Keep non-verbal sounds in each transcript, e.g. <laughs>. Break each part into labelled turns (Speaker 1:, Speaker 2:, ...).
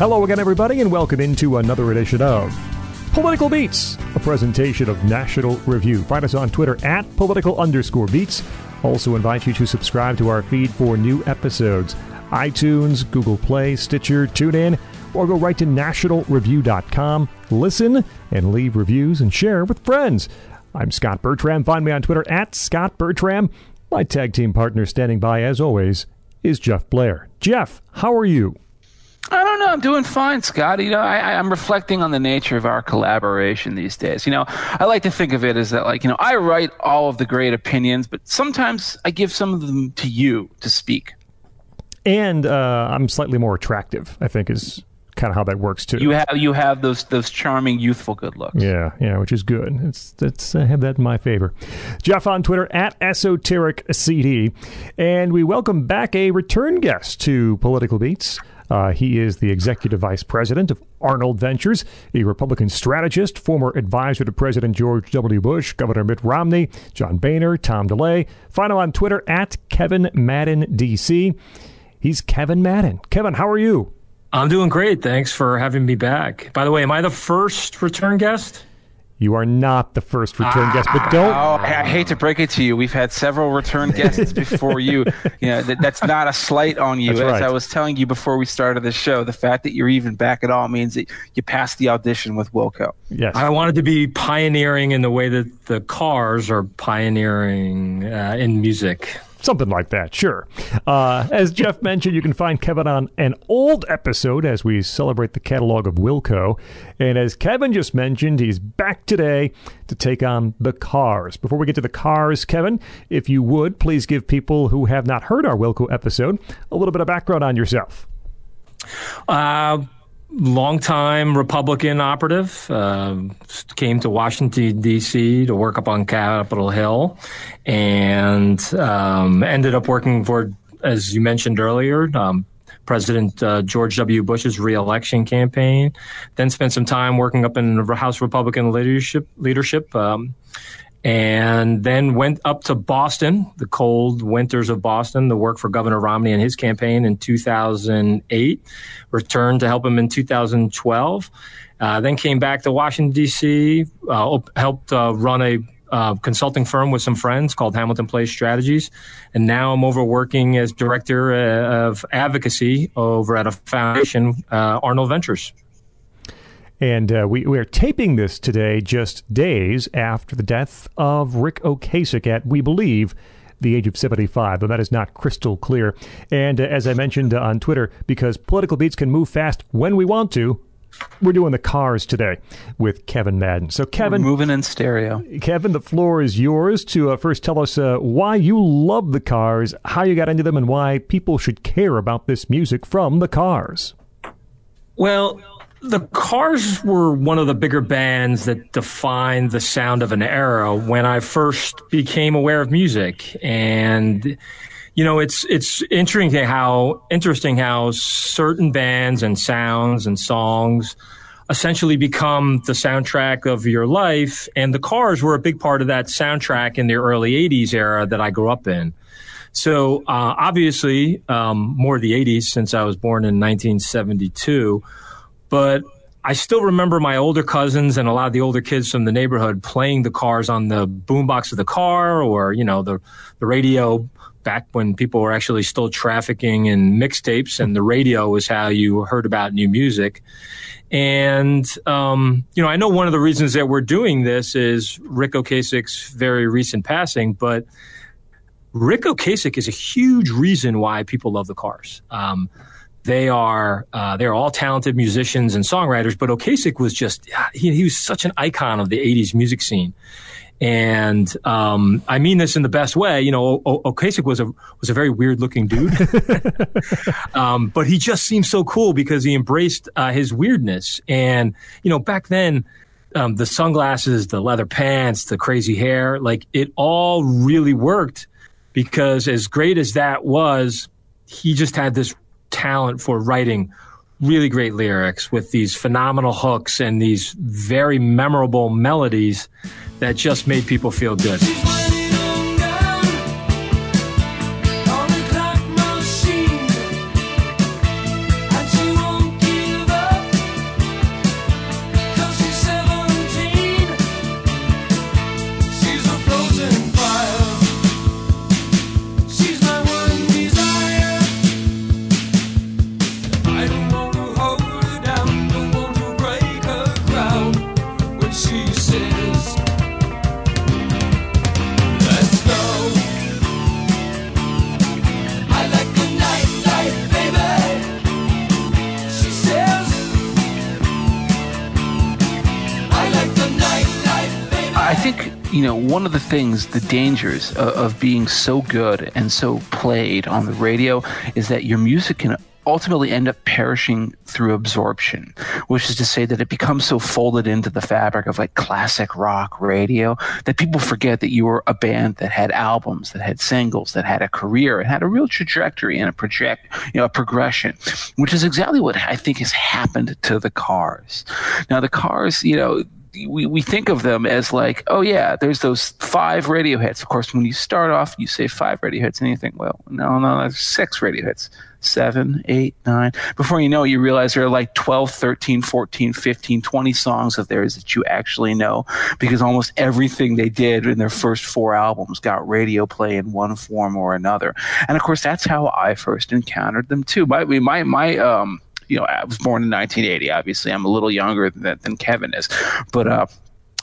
Speaker 1: Hello again, everybody, and welcome into another edition of Political Beats, a presentation of National Review. Find us on Twitter at political underscore beats. Also invite you to subscribe to our feed for new episodes. iTunes, Google Play, Stitcher, TuneIn, or go right to nationalreview.com. Listen and leave reviews and share with friends. I'm Scott Bertram. Find me on Twitter at Scott Bertram. My tag team partner standing by, as always, is Jeff Blair. Jeff, how are you?
Speaker 2: I don't know. I'm doing fine, Scott. You know, I, I'm reflecting on the nature of our collaboration these days. You know, I like to think of it as that, like, you know, I write all of the great opinions, but sometimes I give some of them to you to speak.
Speaker 1: And uh, I'm slightly more attractive, I think, is kind of how that works too.
Speaker 2: You have you have those those charming youthful good looks.
Speaker 1: Yeah, yeah, which is good. It's it's I have that in my favor. Jeff on Twitter at esoteric cd, and we welcome back a return guest to Political Beats. Uh, he is the executive vice president of Arnold Ventures, a Republican strategist, former advisor to President George W. Bush, Governor Mitt Romney, John Boehner, Tom DeLay. Find him on Twitter at Kevin Madden DC. He's Kevin Madden. Kevin, how are you?
Speaker 3: I'm doing great. Thanks for having me back. By the way, am I the first return guest?
Speaker 1: You are not the first return guest, but don't.
Speaker 2: Oh, I hate to break it to you. We've had several return guests before you. <laughs> You know that, that's not a slight on you.
Speaker 1: That's
Speaker 2: As
Speaker 1: right.
Speaker 2: I was telling you before we started the show, the fact that you're even back at all means that you passed the audition with Wilco.
Speaker 1: Yes.
Speaker 3: I wanted to be pioneering in the way that the cars are pioneering uh, in music.
Speaker 1: Something like that, sure. Uh, as Jeff mentioned, you can find Kevin on an old episode as we celebrate the catalog of Wilco. And as Kevin just mentioned, he's back today to take on the cars. Before we get to the cars, Kevin, if you would, please give people who have not heard our Wilco episode a little bit of background on yourself.
Speaker 3: Uh, longtime Republican operative. Uh, came to Washington, D.C. to work up on Capitol Hill and um, ended up working for, as you mentioned earlier, um, President uh, George W. Bush's reelection campaign. Then spent some time working up in the House Republican leadership. leadership um, and then went up to Boston, the cold winters of Boston, to work for Governor Romney and his campaign in 2008. Returned to help him in 2012. Uh, then came back to Washington D.C. Uh, helped uh, run a uh, consulting firm with some friends called Hamilton Place Strategies, and now I'm over working as director uh, of advocacy over at a foundation, uh, Arnold Ventures.
Speaker 1: And uh, we, we are taping this today just days after the death of Ric Ocasek at, we believe, the age of 75, though that is not crystal clear. And uh, as I mentioned uh, on Twitter, because political beats can move fast when we want to, we're doing the cars today with Kevin Madden. So, Kevin,
Speaker 2: We're moving in stereo.
Speaker 1: Kevin, the floor is yours to uh, first tell us uh, why you love the cars, how you got into them, and why people should care about this music from the cars.
Speaker 3: Well, the Cars were one of the bigger bands that defined the sound of an era when I first became aware of music. And, you know, it's, it's interesting how, interesting how certain bands and sounds and songs essentially become the soundtrack of your life. And the Cars were a big part of that soundtrack in the early 80s era that I grew up in. So uh, obviously, um, more the 80s since I was born in 1972. But I still remember my older cousins and a lot of the older kids from the neighborhood playing the cars on the boombox of the car or, you know, the, the radio back when people were actually still trafficking in mixtapes and the radio was how you heard about new music. And, um, you know, I know one of the reasons that we're doing this is Ric Ocasek's very recent passing, but Ric Ocasek is a huge reason why people love the cars. Um, they are uh, they're all talented musicians and songwriters, but Ocasek was just he, he was such an icon of the '80s music scene. And um, I mean this in the best way. You know, o- was a was a very weird looking dude, <laughs> um, but he just seemed so cool because he embraced uh, his weirdness. And you know, back then, um, the sunglasses, the leather pants, the crazy hair, like it all really worked because as great as that was, he just had this talent for writing really great lyrics with these phenomenal hooks and these very memorable melodies that just made people feel good.
Speaker 2: One of the things, the dangers of, of being so good and so played on the radio is that your music can ultimately end up perishing through absorption, which is to say that it becomes so folded into the fabric of like classic rock radio that people forget that you were a band that had albums, that had singles, that had a career, and had a real trajectory and a project, you know, a progression, which is exactly what I think has happened to the Cars. Now, the Cars, you know, we, we think of them as like, oh yeah, there's those five radio hits. Of course, when you start off, you say five radio hits, and you think, well, no, no, there's six radio hits seven, eight, nine. Before you know it, you realize there are like 12, 13, 14, 15, 20 songs of theirs that you actually know because almost everything they did in their first four albums got radio play in one form or another. And of course, that's how I first encountered them too. My, we my, my, um, you know, I was born in 1980. Obviously, I'm a little younger than, than Kevin is, but uh,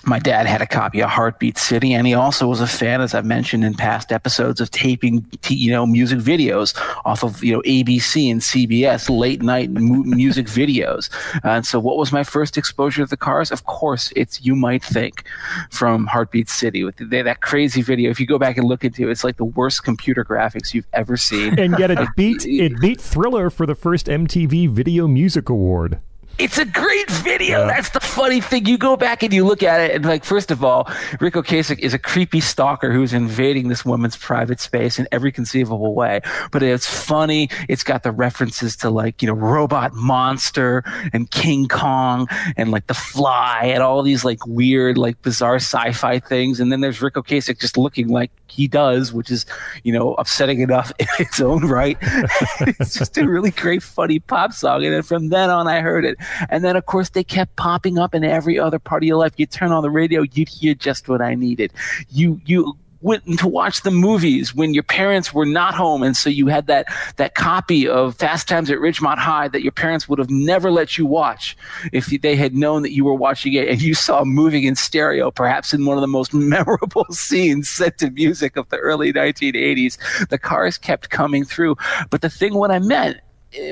Speaker 2: my dad had a copy of Heartbeat City, and he also was a fan, as I've mentioned in past episodes, of taping, you know, music videos off of you know ABC and CBS late night mu- music <laughs> videos. and so, what was my first exposure to the Cars? Of course, it's "You Might Think" from Heartbeat City with the, that crazy video. If you go back and look into it, it's like the worst computer graphics you've ever seen.
Speaker 1: And yet, it <laughs> beat it beat Thriller for the first MTV Video Music Award.
Speaker 2: It's a great video. Yeah. That's the funny thing. You go back and you look at it, and like, first of all, Ric Ocasek is a creepy stalker who's invading this woman's private space in every conceivable way. But it's funny. It's got the references to like, you know, Robot Monster and King Kong and like The Fly and all these like weird, like bizarre sci-fi things. And then there's Ric Ocasek just looking like he does, which is, you know, upsetting enough <laughs> in its own right. <laughs> it's just a really great, funny pop song. And then from then on, I heard it. And then, of course, they kept popping up in every other part of your life. You turn on the radio, you'd hear just what I needed. You, you, went to watch the movies when your parents were not home and so you had that that copy of Fast Times at Ridgemont High that your parents would have never let you watch if they had known that you were watching it and you saw a moving in stereo perhaps in one of the most <laughs> memorable scenes set to music of the early 1980s the cars kept coming through but the thing what I meant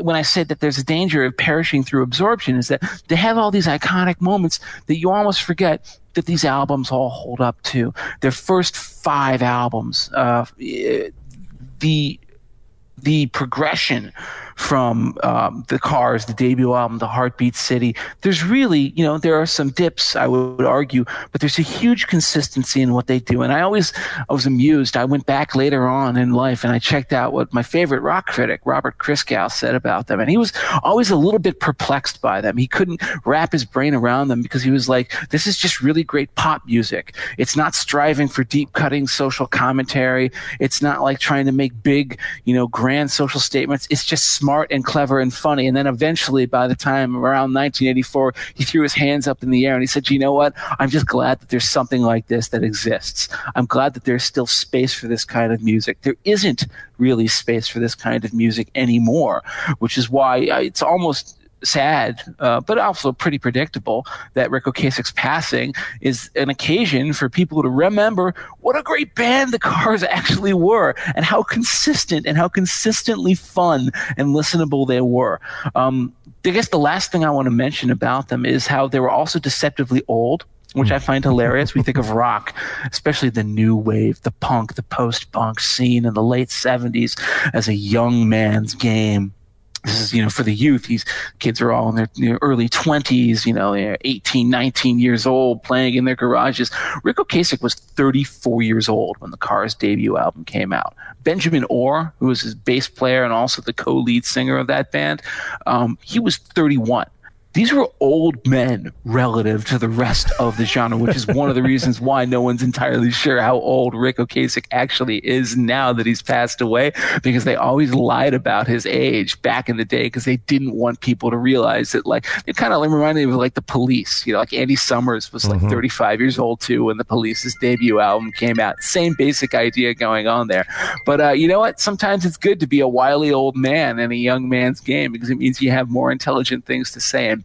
Speaker 2: when I said that there's a danger of perishing through absorption is that they have all these iconic moments that you almost forget that these albums all hold up to. Their first five albums, uh, the the progression from um, the Cars, the debut album, the Heartbeat City. There's really, you know, there are some dips, I would argue, but there's a huge consistency in what they do. And I always, I was amused. I went back later on in life and I checked out what my favorite rock critic, Robert Christgau, said about them. And he was always a little bit perplexed by them. He couldn't wrap his brain around them because he was like, this is just really great pop music. It's not striving for deep cutting social commentary. It's not like trying to make big, you know, grand social statements. It's just smart and clever and funny. And then eventually, by the time around 1984, he threw his hands up in the air and he said, you know what? I'm just glad that there's something like this that exists. I'm glad that there's still space for this kind of music. There isn't really space for this kind of music anymore, which is why uh, it's almost sad, uh, but also pretty predictable that Ric Ocasek's passing is an occasion for people to remember what a great band the Cars actually were and how consistent and how consistently fun and listenable they were. Um, I guess the last thing I want to mention about them is how they were also deceptively old which I find hilarious. We think of rock, especially the new wave, the punk, the post punk scene in the late 70s as a young man's game this is you know for the youth these kids are all in their you know, early 20s you know 18 19 years old playing in their garages. Ric ocasek was 34 years old when the cars debut album came out. Benjamin orr who was his bass player and also the co-lead singer of that band um, he was 31 these were old men relative to the rest of the genre, which is one of the reasons why no one's entirely sure how old Ric Ocasek actually is now that he's passed away, because they always lied about his age back in the day because they didn't want people to realize that, like, it kind of reminded me of like the police, you know, like Andy Summers was like mm-hmm. 35 years old too when the police's debut album came out. Same basic idea going on there. But uh, you know what? Sometimes it's good to be a wily old man in a young man's game because it means you have more intelligent things to say and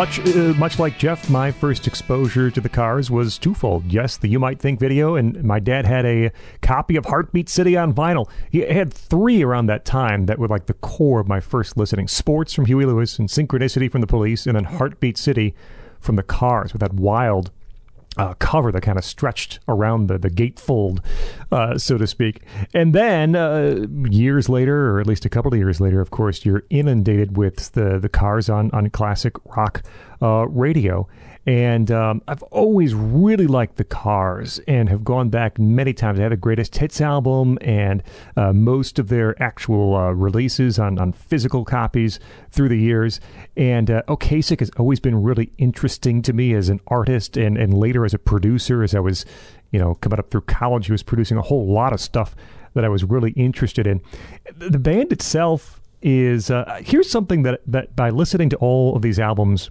Speaker 1: much, uh, much like Jeff, my first exposure to the Cars was twofold. Yes, the You Might Think video, and my dad had a copy of Heartbeat City on vinyl. He had three around that time that were like the core of my first listening: Sports from Huey Lewis, and Synchronicity from the Police, and then Heartbeat City from the Cars with that wild uh, cover that kind of stretched around the, the gatefold, uh, so to speak. And then uh, years later, or at least a couple of years later, of course, you're inundated with the, the cars on, on classic rock uh, radio. And um, I've always really liked the Cars and have gone back many times. They had the greatest hits album and uh, most of their actual uh, releases on, on physical copies through the years. And uh, has always been really interesting to me as an artist and, and later as a producer. As I was, you know, coming up through college, he was producing a whole lot of stuff that I was really interested in. The band itself is uh, here's something that that by listening to all of these albums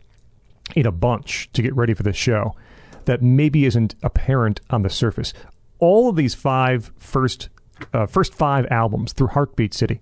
Speaker 1: in a bunch to get ready for the show that maybe isn't apparent on the surface. All of these five first uh, first five albums through Heartbeat City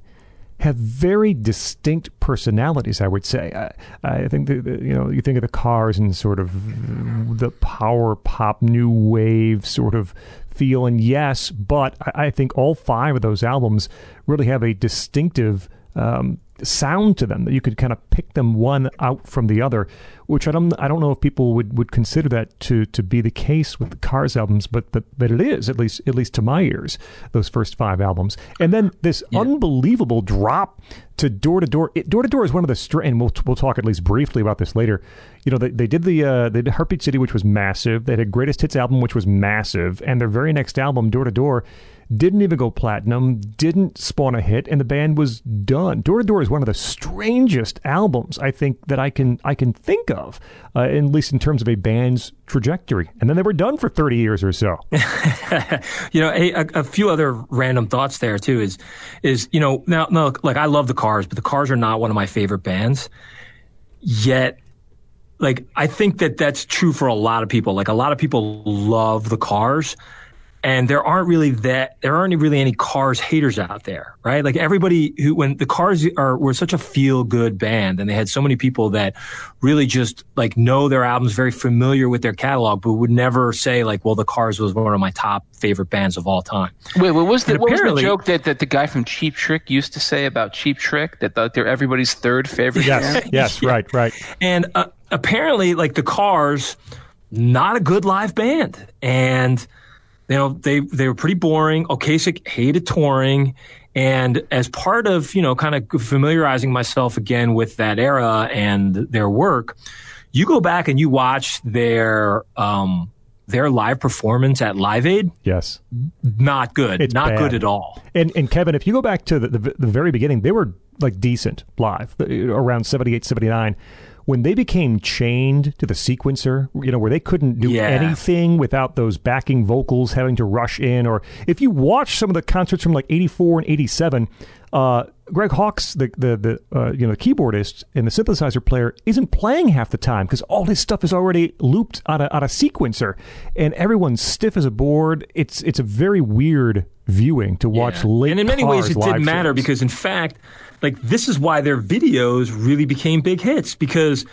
Speaker 1: have very distinct personalities. I would say. I, I think that you know you think of the Cars and sort of the power pop new wave sort of feel, and yes, but I, I think all five of those albums really have a distinctive. Um, sound to them that you could kind of pick them one out from the other which I don't I don't know if people would, would consider that to, to be the case with the Cars albums, but but, but it is at least at least to my ears those first five albums, and then this yeah. unbelievable drop to Door to Door. Door to Door is one of the str- and we'll we'll talk at least briefly about this later. You know they, they did the uh, they did Heartbeat City, which was massive. They had a Greatest Hits album, which was massive, and their very next album, Door to Door didn't even go platinum, didn't spawn a hit, and the band was done. Door to Door is one of the strangest albums I think that I can I can think of, uh, at least in terms of a band's trajectory. And then they were done for thirty years or so. <laughs>
Speaker 3: you know, a, a, few other random thoughts there too is is you know now no like I love the Cars, but the Cars are not one of my favorite bands. Yet like I think that that's true for a lot of people. Like a lot of people love the Cars, and there aren't really that there aren't really any cars haters out there right? Like everybody who when the cars are were such a feel good band and they had so many people that really just like know their albums very familiar with their catalog but would never say like well the cars was one of my top favorite bands of all time.
Speaker 2: Wait what was the, what was the joke that, that the guy from cheap trick used to say about cheap trick? That they're everybody's third favorite
Speaker 1: yes
Speaker 2: band? <laughs>
Speaker 1: yes yeah. right right.
Speaker 3: And uh, apparently like the cars not a good live band. And you know, they they were pretty boring. Ocasek hated touring, and as part of you know, kind of familiarizing myself again with that era and their work, you go back and you watch their um, their live performance at Live Aid.
Speaker 1: Yes,
Speaker 3: not good. It's not bad. good at all.
Speaker 1: And and Kevin, if you go back to the, the, the very beginning, they were like decent live around 78, 79 when they became chained to the sequencer, you know, where they couldn't do yeah. anything without those backing vocals having to rush in, or if you watch some of the concerts from like '84 and '87, uh, Greg Hawkes, the the, the uh, you know the keyboardist and the synthesizer player, isn't playing half the time because all his stuff is already looped on a on a sequencer, and everyone's stiff as a board. It's it's a very weird viewing to watch yeah. late.
Speaker 3: And in many ways, it didn't matter
Speaker 1: shows.
Speaker 3: because in fact like this is why their videos really became big hits because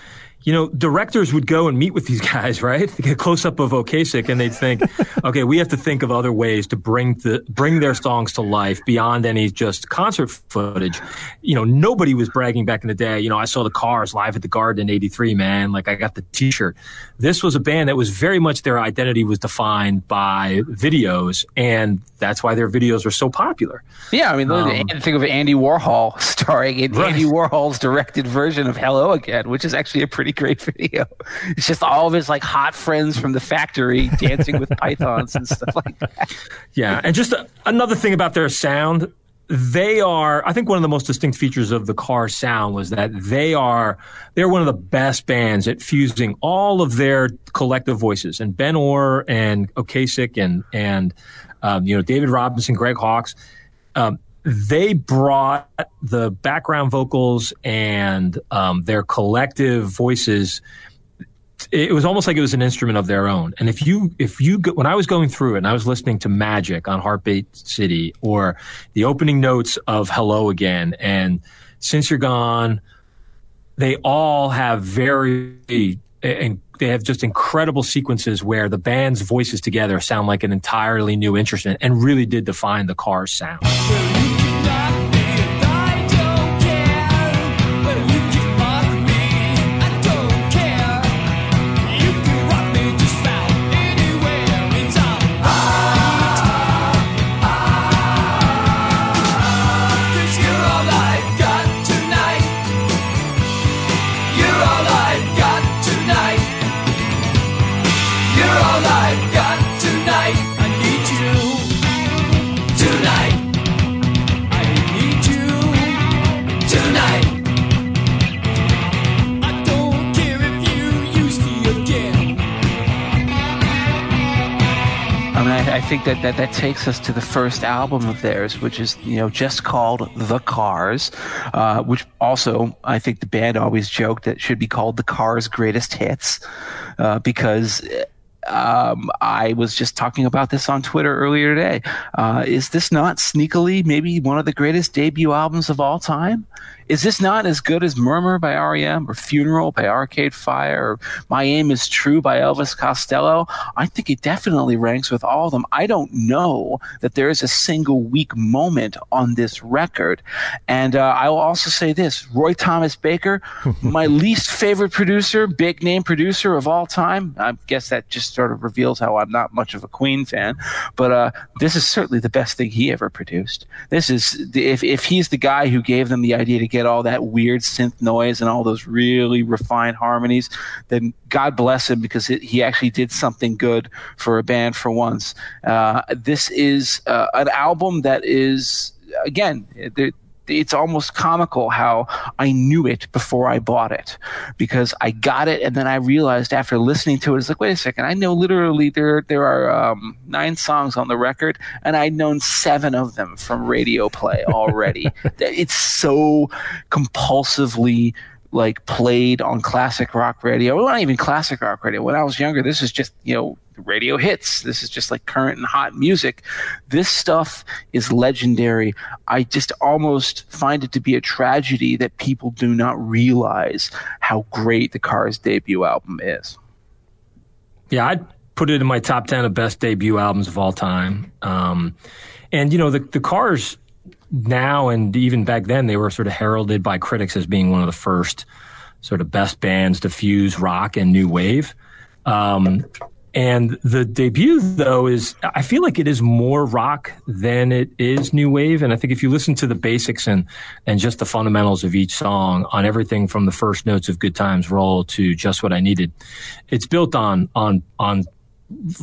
Speaker 3: you know, directors would go and meet with these <laughs> guys, right? They get a close up of Ocasek and they'd think, <laughs> okay, we have to think of other ways to bring the bring their songs to life beyond any just concert footage. You know, nobody was bragging back in the day. You know, I saw the Cars live at the Garden in '83, man. Like I got the T-shirt. This was a band that was very much their identity was defined by videos, and that's why their videos are so popular.
Speaker 2: Yeah, I mean, um, think of Andy Warhol <laughs> starring in right. Andy Warhol's directed version of Hello Again, which is actually a pretty great video. It's just all of his like hot friends from the factory dancing with pythons and stuff like that.
Speaker 3: Yeah, and just a, another thing about their sound, they are. I think one of the most distinct features of the car sound was that they are. They're one of the best bands at fusing all of their collective voices, and Ben Orr and Ocasek and and um, you know David Robinson, Greg Hawkes. Um, they brought the background vocals and um, their collective voices it was almost like it was an instrument of their own. And if you, if you, when I was going through it and I was listening to Magic on Heartbeat City or the opening notes of Hello Again and Since You're Gone, they all have very and they have just incredible sequences where the band's voices together sound like an entirely new instrument and really did define the Cars sound.
Speaker 2: I think that, that that takes us to the first album of theirs, which is you know just called The Cars, uh, which also I think the band always joked that should be called The Cars Greatest Hits, uh, because um, I was just talking about this on Twitter earlier today. Uh, is this not sneakily maybe one of the greatest debut albums of all time? Is this not as good as Murmur by REM or Funeral by Arcade Fire or My Aim is True by Elvis Costello? I think it definitely ranks with all of them. I don't know that there is a single weak moment on this record. And uh, I will also say this Roy Thomas Baker, <laughs> my least favorite producer, big name producer of all time. I guess that just sort of reveals how I'm not much of a Queen fan. But uh, this is certainly the best thing he ever produced. This is, if, if he's the guy who gave them the idea to get all that weird synth noise and all those really refined harmonies, then God bless him because it, he actually did something good for a band for once. Uh, this is uh, an album that is, again, it's almost comical how I knew it before I bought it because I got it and then I realized after listening to it, it's like, wait a second, I know literally there there are um, nine songs on the record and I'd known seven of them from radio play already. <laughs> it's so compulsively like played on classic rock radio. Well, not even classic rock radio. When I was younger, this is just, you know, radio hits. This is just like current and hot music. This stuff is legendary. I just almost find it to be a tragedy that people do not realize how great the Cars debut album is.
Speaker 3: Yeah, I'd put it in my top 10 of best debut albums of all time. Um, and, you know, the, the Cars now and even back then, they were sort of heralded by critics as being one of the first sort of best bands to fuse rock and new wave. Um, and the debut, though, is I feel like it is more rock than it is new wave. And I think if you listen to the basics and and just the fundamentals of each song, on everything from the first notes of "Good Times Roll" to "Just What I Needed," it's built on on on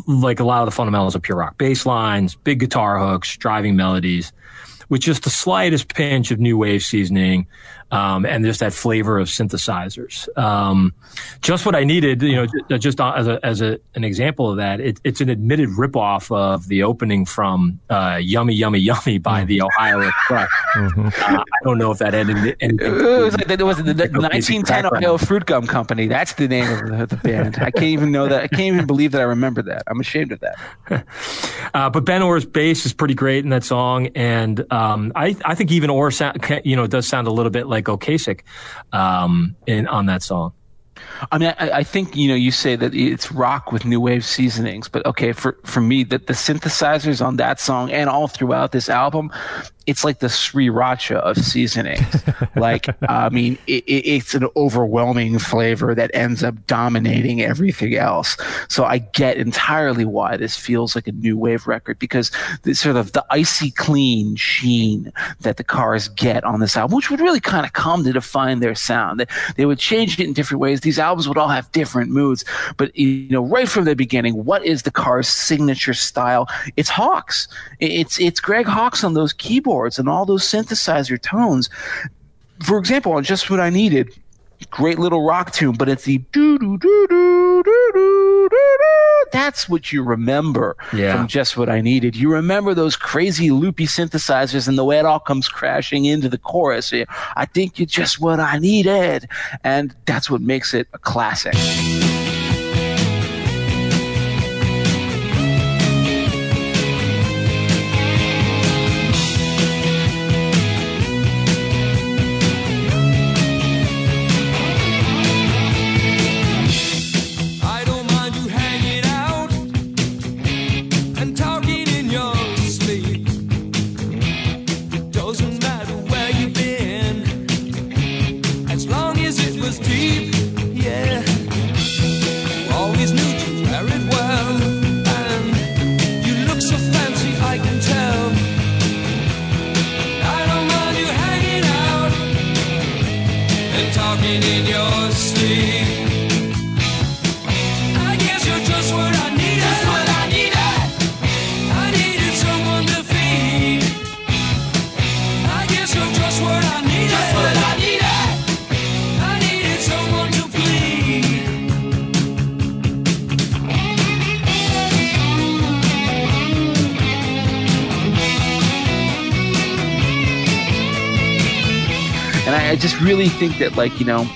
Speaker 3: like a lot of the fundamentals of pure rock: bass lines, big guitar hooks, driving melodies, with just the slightest pinch of new wave seasoning um, and just that flavor of synthesizers. Um, just what I needed, you know, just as a, as a, an example of that, it, it's an admitted ripoff of the opening from uh, "Yummy Yummy Yummy" by the Ohio Express. Mm-hmm. Uh, I don't know if that ended. anything.
Speaker 2: It was, like, it was the, the 1910 Ohio Fruit Gum Company. That's the name of the, the, band. I can't even know that. I can't even believe that I remember that. I'm ashamed of that. <laughs>
Speaker 3: uh, but Ben Orr's bass is pretty great in that song, and um, I I think even Orr sound, you know does sound a little bit like like Ocasek um, in on that song.
Speaker 2: I mean, I, I, think you know you say that it's rock with new wave seasonings, but okay, for for me, that the synthesizers on that song and all throughout this album, it's like the sriracha of seasonings. <laughs> like, I mean, it, it, it's an overwhelming flavor that ends up dominating everything else. So I get entirely why this feels like a new wave record because the sort of the icy clean sheen that the cars get on this album, which would really kind of come to define their sound. They, they would change it in different ways. These albums would all have different moods, but you know, right from the beginning, what is the car's signature style? It's Hawkes. It's it's Greg Hawkes on those keyboards keyboards and all those synthesizer tones. For example, on Just What I Needed, great little rock tune, but it's the doo doo doo doo doo doo doo. That's what you remember yeah. from Just What I Needed. You remember those crazy loopy synthesizers and the way it all comes crashing into the chorus. I think you're just what I needed. And that's what makes it a classic. Think that like you know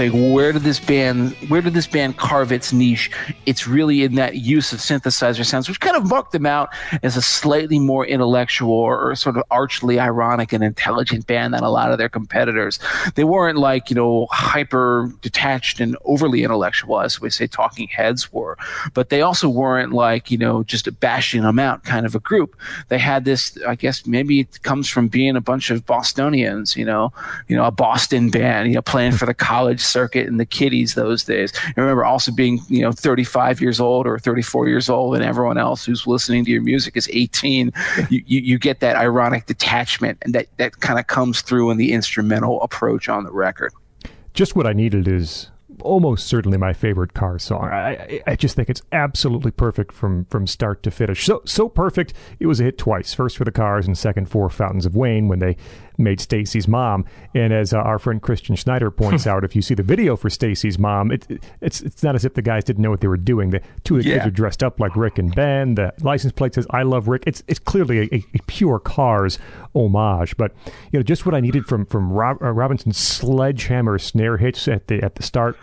Speaker 2: saying where did this band where did this band carve its niche? It's really in that use of synthesizer sounds which kind of marked them out as a slightly more intellectual or, sort of archly ironic and intelligent band than a lot of their competitors. They weren't like you know hyper detached and overly intellectual as we say talking heads were. But they also weren't like you know just bashing them out kind of a group. They had this i guess maybe it comes from being a bunch of bostonians you know you know a boston band you know playing for the college circuit and the kiddies those days. I remember also being, you know, 35 years old or 34 years old, and everyone else who's listening to your music is 18. you, you, you get that ironic detachment, and that, that kind of comes through in the instrumental approach on the record.
Speaker 1: Just what I needed is almost certainly my favorite car song. I, I just think it's absolutely perfect from from start to finish. So so perfect. It was a hit twice. First for the Cars and second for Fountains of Wayne when they made Stacy's mom. And as uh, our friend Christian Schneider points <laughs> out, if you see the video for Stacy's mom, it, it's it's not as if the guys didn't know what they were doing. The two of the yeah. kids are dressed up like Rick and Ben. The license plate says "I love Rick." It's it's clearly a, a pure Cars homage. But you know, just what I needed from from Rob, uh, Robinson's sledgehammer snare hits at the at the start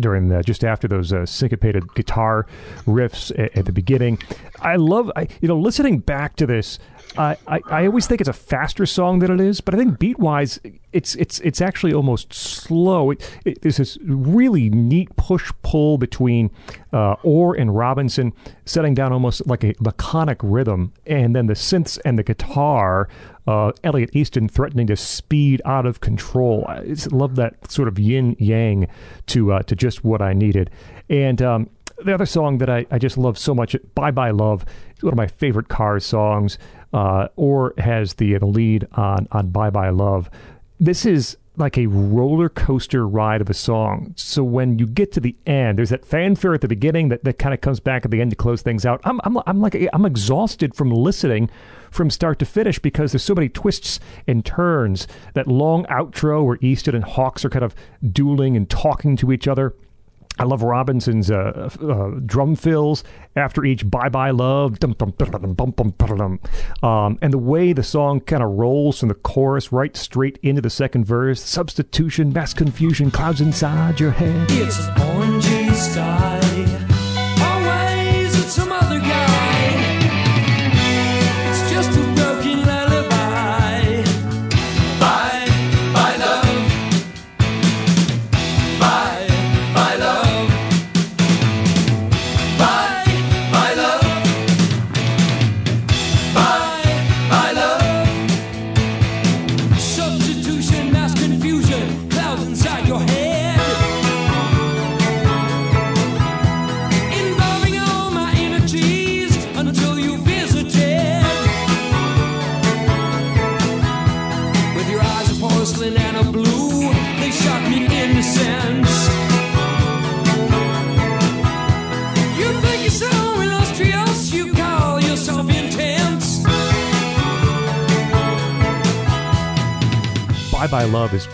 Speaker 1: during the just after those uh, syncopated guitar riffs at, at, the beginning. I love, I, you know, listening back to this. I, I, always think it's a faster song than it is, but I think beat wise, it's it's it's actually almost slow. It, it, there's this really neat push pull between uh, Orr and Robinson, setting down almost like a laconic rhythm, and then the synths and the guitar. Uh, Elliot Easton threatening to speed out of control. I love that sort of yin yang to uh, to just what I needed. And um, the other song that I, I just love so much, "Bye Bye Love," is one of my favorite Cars songs. Uh, Orr has the the lead on on "Bye Bye Love." this is like a roller coaster ride of a song. So when you get to the end, there's that fanfare at the beginning that, that kind of comes back at the end to close things out. I'm, I'm, I'm like, I'm exhausted from listening from start to finish because there's so many twists and turns. That long outro where Easton and Hawkes are kind of dueling and talking to each other. I love Robinson's uh, uh, drum fills after each "Bye Bye Love," um, and the way the song kind of rolls from the chorus right straight into the second verse. Substitution, mass confusion, clouds inside your head.
Speaker 4: It's orangey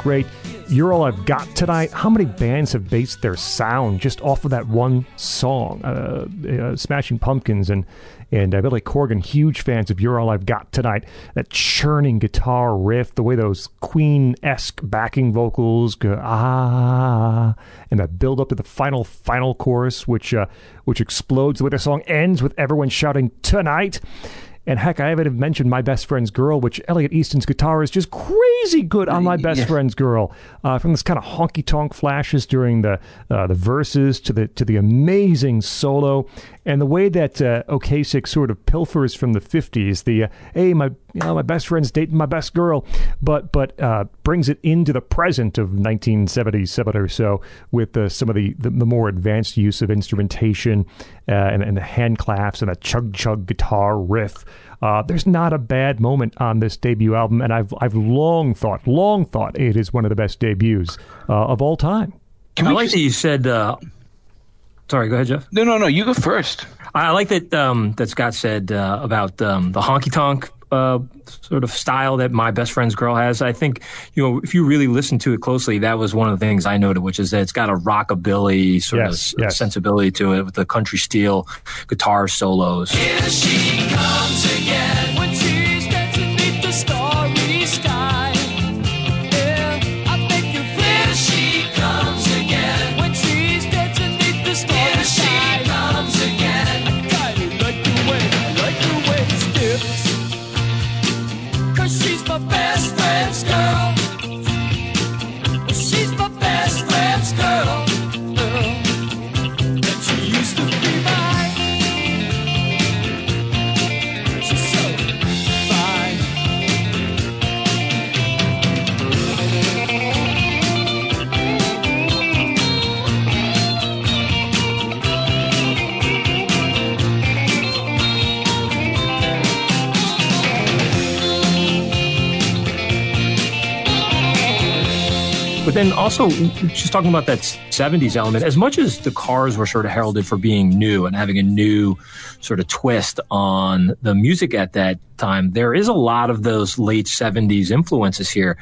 Speaker 1: great. You're All I've Got Tonight. How many bands have based their sound just off of that one song? Uh, uh, Smashing Pumpkins and and uh, Billy Corgan, huge fans of You're All I've Got Tonight. That churning guitar riff, the way those Queen esque backing vocals go ah, and that build up to the final final chorus, which uh, which explodes the way the song ends with everyone shouting tonight. And heck, I haven't even mentioned My Best Friend's Girl, which Elliot Easton's guitar is just crazy good on My Best Friend's Girl. Uh, from this kind of honky tonk flashes during the uh, the verses to the to the amazing solo, and the way that uh, Ocasek sort of pilfers from the '50s. The uh, hey, my you know my best friend's dating my best girl, but but uh, brings it into the present of 1977 or so with uh, some of the, the, the more advanced use of instrumentation uh, and, and the hand claps and a chug chug guitar riff. Uh, there's not a bad moment on this debut album, and I've I've long thought, long thought it is one of the best debuts uh, of all time.
Speaker 3: Can I like just... that you said. Uh, sorry, go ahead, Jeff.
Speaker 2: No, no, no. You go first.
Speaker 3: I like that um, that Scott said uh, about um, the honky tonk uh, sort of style that my best friend's girl has. I think you know if you really listen to it closely, that was one of the things I noted, which is that it's got a rockabilly sort yes, of yes. sensibility to it with the country steel guitar solos. Here she comes again then also, just talking about that 70s element, as much as the cars were sort of heralded for being new and having a new sort of twist on the music at that time, there is a lot of those late 70s influences here.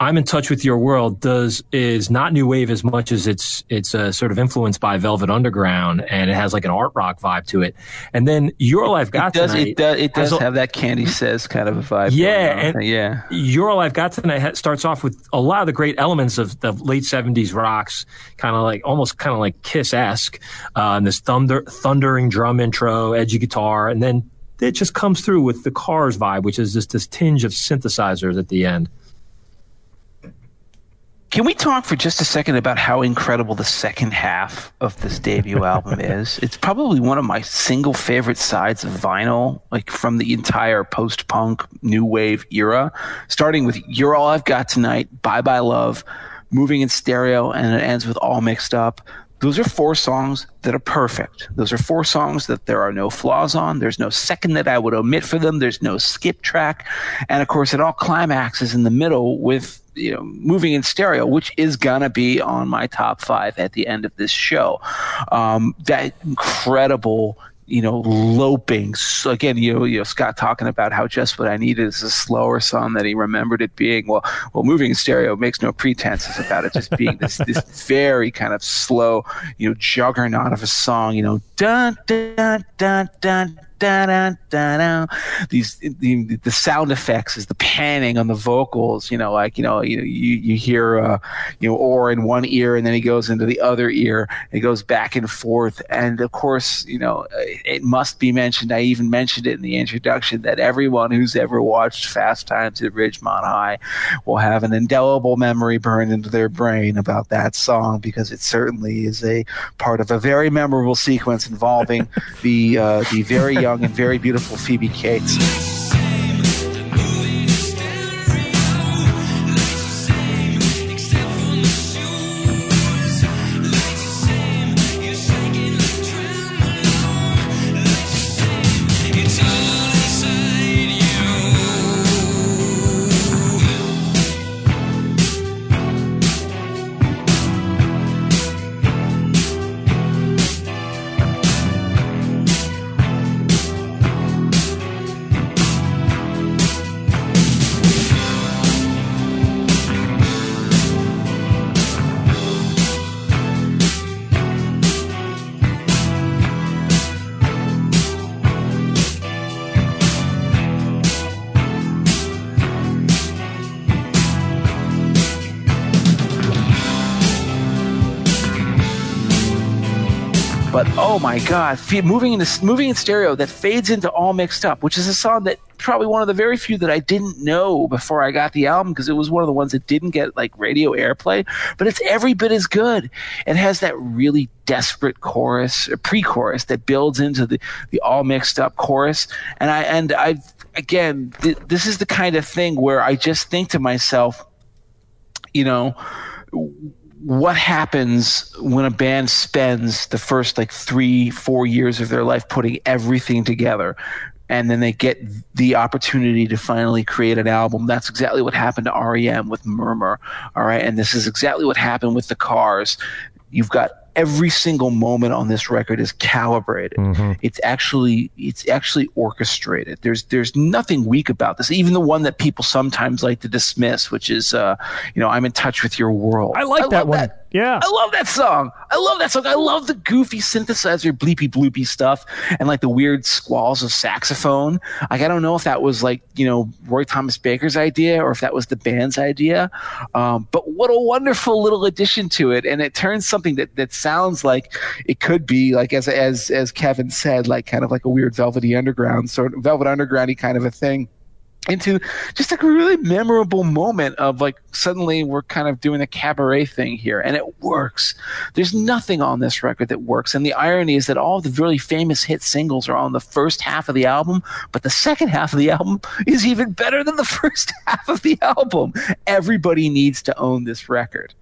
Speaker 3: I'm in touch with your world does is not new wave as much as it's it's uh, sort of influenced by Velvet Underground and it has like an art rock vibe to it. And then You're All I've Got
Speaker 2: it does,
Speaker 3: Tonight,
Speaker 2: it does, it does
Speaker 3: a-
Speaker 2: have that Candy Says kind of a vibe.
Speaker 3: Yeah, and-
Speaker 2: yeah.
Speaker 3: You're All I've Got Tonight starts off with a lot of the great elements of the late 70s rocks, kind of like almost kind of like Kiss esque, uh, and this thunder, thundering drum intro, edgy guitar, and then it just comes through with the Cars vibe, which is just this tinge of synthesizers at the end.
Speaker 2: Can we talk for just a second about how incredible the second half of this debut album <laughs> is? It's probably one of my single favorite sides of vinyl, like from the entire post punk new wave era, starting with You're All I've Got Tonight, Bye Bye Love, Moving in Stereo, and it ends with All Mixed Up. Those are four songs that are perfect. Those are four songs that there are no flaws on. There's no second that I would omit for them. There's no skip track. And of course, it all climaxes in the middle with you know, moving in stereo, which is gonna be on my top five at the end of this show. Um, that incredible, you know, loping. So again, you know, you know, Scott talking about how just what I needed is a slower song that he remembered it being. Well, well, moving in stereo makes no pretenses about it just being this this <laughs> very kind of slow, you know, juggernaut of a song. You know, dun dun dun dun. Dun, dun, dun, dun. These the, the sound effects is the panning on the vocals. You know, like you know, you you, you hear uh, you know, Orr in one ear, and then he goes into the other ear. It goes back and forth, and of course, you know, it must be mentioned. I even mentioned it in the introduction that everyone who's ever watched Fast Times at Ridgemont High will have an indelible memory burned into their brain about that song because it certainly is a part of a very memorable sequence involving <laughs> the uh, the very young and very beautiful Phoebe Cates. My God, moving in the, moving in stereo that fades into all mixed up, which is a song that probably one of the very few that I didn't know before I got the album because it was one of the ones that didn't get like radio airplay. But it's every bit as good. It has that really desperate chorus, uh, pre-chorus that builds into the the all mixed up chorus, and I and I again, th- this is the kind of thing where I just think to myself, you know what happens when a band spends the first like three, four years of their life putting everything together and then they get the opportunity to finally create an album. That's exactly what happened to REM with Murmur. All right. And this is exactly what happened with the cars. You've got every single moment on this record is calibrated. It's actually it's actually orchestrated. There's there's nothing weak about this. Even the one that people sometimes like to dismiss, which is uh, you know, I'm in touch with your world.
Speaker 1: I like that
Speaker 2: love
Speaker 1: one. Yeah.
Speaker 2: I love that song. I love that song. I love the goofy synthesizer bleepy bloopy stuff and like the weird squalls of saxophone. Like I don't know if that was like, you know, Roy Thomas Baker's idea or if that was the band's idea. Um, but what a wonderful little addition to it. And it turns something that, that sounds like it could be like as as as Kevin said, like kind of like a weird velvety underground sort of velvet undergroundy kind of a thing into just like a really memorable moment of like suddenly we're kind of doing a cabaret thing here and it works there's nothing on this record that works and the irony is that all the really famous hit singles are on the first half of the album but the second half of the album is even better than the <laughs> first half of the album everybody needs to own this record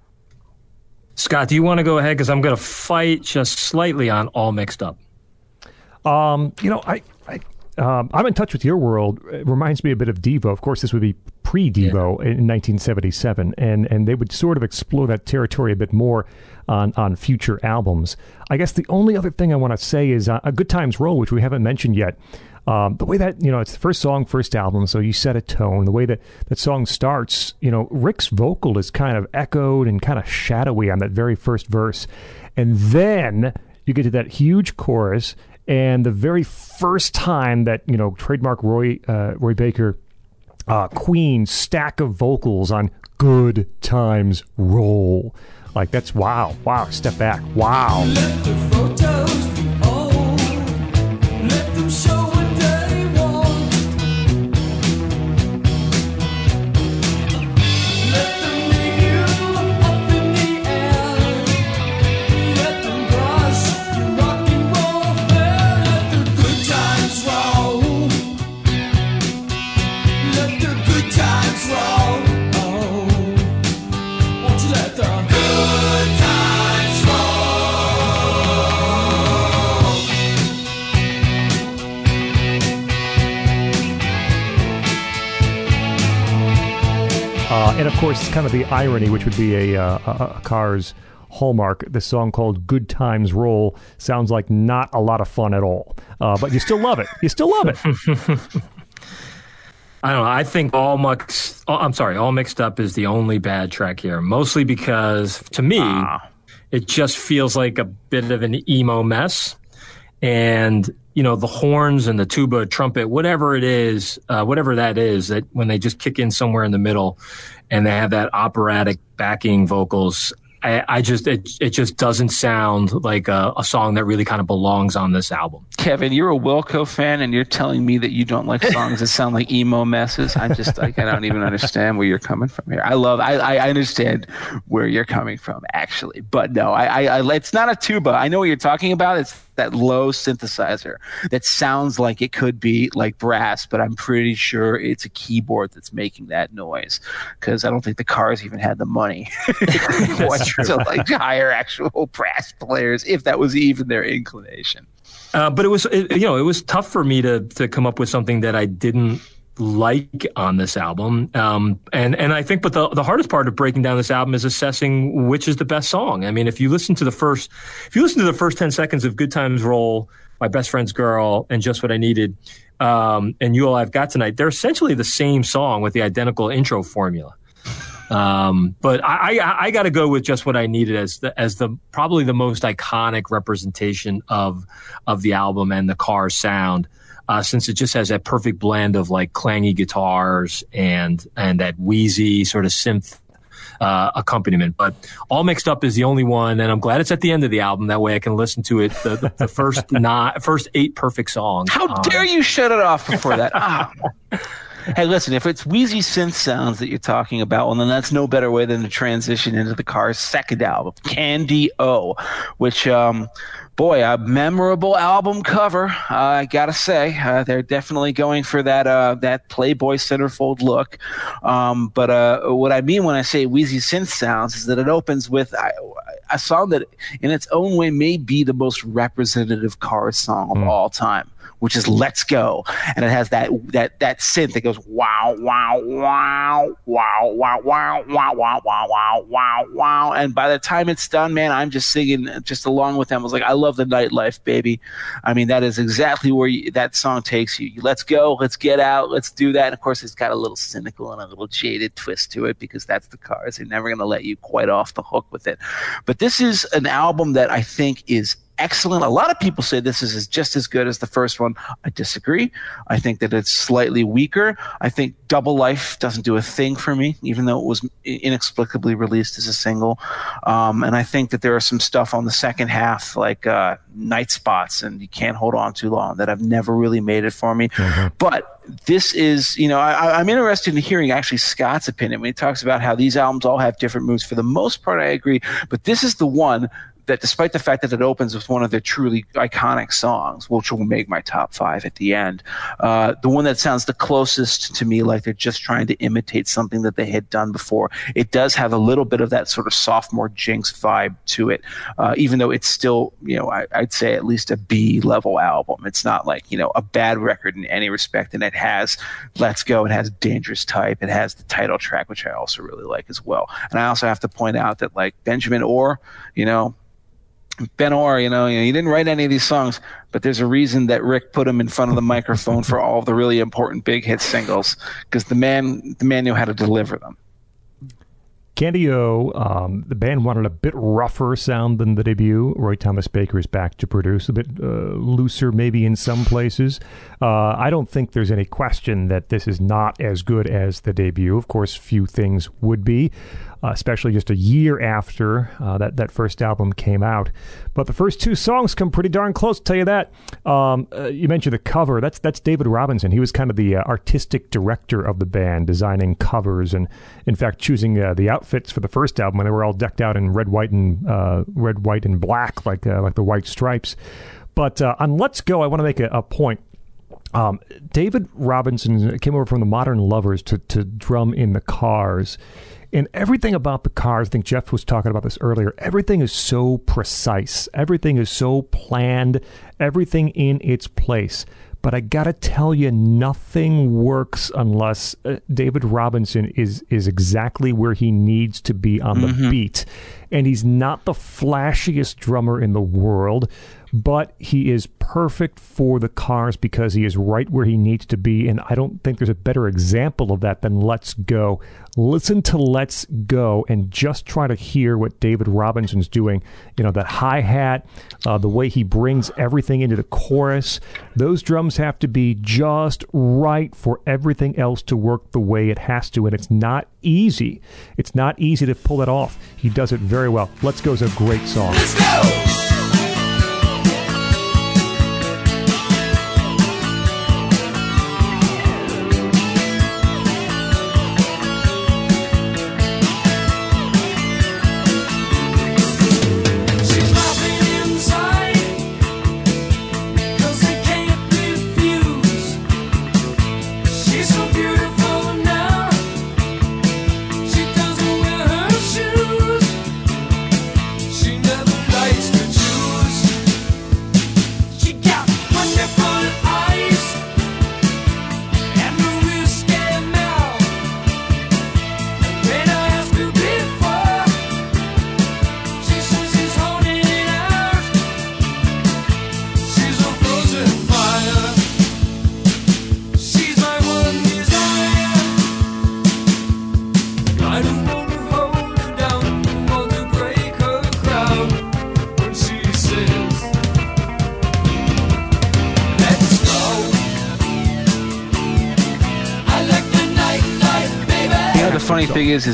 Speaker 3: Scott, do you want to go ahead? Because I'm going to fight just slightly on all mixed up.
Speaker 1: Um, you know, I, um, I'm in touch with your world. It reminds me a bit of Devo. Of course, this would be pre-Devo yeah. in 1977, and and they would sort of explore that territory a bit more on on future albums. I guess the only other thing I want to say is uh, a Good Times Roll, which we haven't mentioned yet. Um, the way that you know it's the first song, first album, so you set a tone. The way that that song starts, you know, Ric's vocal is kind of echoed and kind of shadowy on that very first verse, and then you get to that huge chorus, and the very first time that you know trademark Roy uh, Roy Baker. Uh, Queen stack of vocals on Good Times Roll. Like that's wow, wow. Step back, wow. And of course, kind of the irony, which would be a, uh, a, a car's hallmark. The song called "Good Times Roll" sounds like not a lot of fun at all, uh, but you still love it. You still love it. <laughs>
Speaker 3: I don't know. I think all mixed. I'm sorry, all mixed up is the only bad track here. Mostly because to me, ah. it just feels like a bit of an emo mess, and you know the horns and the tuba, trumpet, whatever it is, uh, whatever that is, that when they just kick in somewhere in the middle, and they have that operatic backing vocals. I, I just it, it just doesn't sound like a, a, song that really kind of belongs on this album.
Speaker 2: Kevin, you're a Wilco fan, and you're telling me that you don't like songs that sound like emo messes. I'm just like I don't even understand where you're coming from here. I love I, I understand where you're coming from actually, but no, I, I, I it's not a tuba. I know what you're talking about. It's that low synthesizer that sounds like it could be like brass, but I'm pretty sure it's a keyboard that's making that noise because I don't think the cars even had the money <laughs> <laughs> to like hire actual brass players if that was even their inclination.
Speaker 3: Uh, but it was, it, you know, it was tough for me to to come up with something that I didn't like on this album. Um, and, and I think, but the, the hardest part of breaking down this album is assessing which is the best song. I mean, if you listen to the first, if you listen to the first 10 seconds of Good Times Roll, My Best Friend's Girl, and Just What I Needed, um, and You're All I've Got Tonight, they're essentially the same song with the identical intro formula. Um, but I, I, I got to go with just what I needed as the, as the probably the most iconic representation of of the album and the car sound uh, since it just has that perfect blend of like clangy guitars and and that wheezy sort of synth uh, accompaniment. But all mixed up is the only one, and I'm glad it's at the end of the album. That way, I can listen to it the, the, the first <laughs> not first eight perfect songs.
Speaker 2: How um, dare you shut it off before that? <laughs> Ah. Hey, listen, if it's wheezy synth sounds that you're talking about, well, then that's no better way than to transition into the Cars' second album, Candy O, which um, boy, a memorable album cover. Uh, I gotta say, uh, they're definitely going for that uh, that Playboy centerfold look. Um, but uh, what I mean when I say Wheezy synth sounds is that it opens with a song that, in its own way, may be the most representative car song of mm. all time which is "Let's Go," and it has that that that synth that goes wow wow wow wow wow wow wow wow wow wow wow wow. And by the time it's done, man, I'm just singing just along with them. I was like, I love the nightlife, baby. I mean, that is exactly where you, that song takes you. Let's go, let's get out, let's do that. And of course, it's got a little cynical and a little jaded twist to it because that's the cars. They're never going to let you quite off the hook with it. But this is an album that I think is excellent. A lot of people say this is just as good as the first one. I disagree. I think that it's slightly weaker. I think Double Life doesn't do a thing for me, even though it was inexplicably released as a single. Um, and I think that there are some stuff on the second half, like uh, Night Spots and You Can't Hold On Too Long, that have never really made it for me. Mm-hmm. But this is, you know, I, am interested in hearing actually Scott's opinion when he talks about how these albums all have different moves. For the most part, I agree. But this is the one that despite the fact that it opens with one of their truly iconic songs, which will make my top five at the end, uh, the one that sounds the closest to me like they're just trying to imitate something that they had done before. It does have a little bit of that sort of sophomore Jinx vibe to it, uh, even though it's still, you know, I, I'd say at least a B level album. It's not like, you know, a bad record in any respect. And it has Let's Go, it has Dangerous Type, it has the title track, which I also really like as well. And I also have to point out that, like, Benjamin Orr, you know, Ben Orr, you know, you know, he didn't write any of these songs, but there's a reason that Ric put him in front of the microphone for all the really important big hit singles because the man, the man knew how to deliver them.
Speaker 1: Candy-O, um, the band wanted a bit rougher sound than the debut. Roy Thomas Baker is back to produce, a bit uh, looser maybe in some places. Uh, I don't think there's any question that this is not as good as the debut. Of course, few things would be uh, especially just a year after uh, that that first album came out. But the first two songs come pretty darn close. tell you that. Um, uh, you mentioned the cover. That's that's David Robinson. He was kind of the uh, artistic director of the band, designing covers and, in fact, choosing uh, the outfits for the first album when they were all decked out in red, white, and uh, red, white, and black, like like the white stripes. But on Let's Go, I want to make a, a point. Um, David Robinson came over from the Modern Lovers to, to drum in the Cars. And everything about the cars, I think Jeff was talking about this earlier, everything is so precise. Everything is so planned, everything in its place. But I got to tell you, nothing works unless uh, David Robinson is, is exactly where he needs to be on the mm-hmm. beat. And he's not the flashiest drummer in the world, but he is perfect for the cars because he is right where he needs to be. And I don't think there's a better example of that than Let's Go. Listen to Let's Go and just try to hear what David Robinson's doing. You know, that hi hat, uh, the way he brings everything into the chorus. Those drums have to be just right for everything else to work the way it has to. And it's not easy. It's not easy to pull that off. He does it very well. Let's Go is a great song.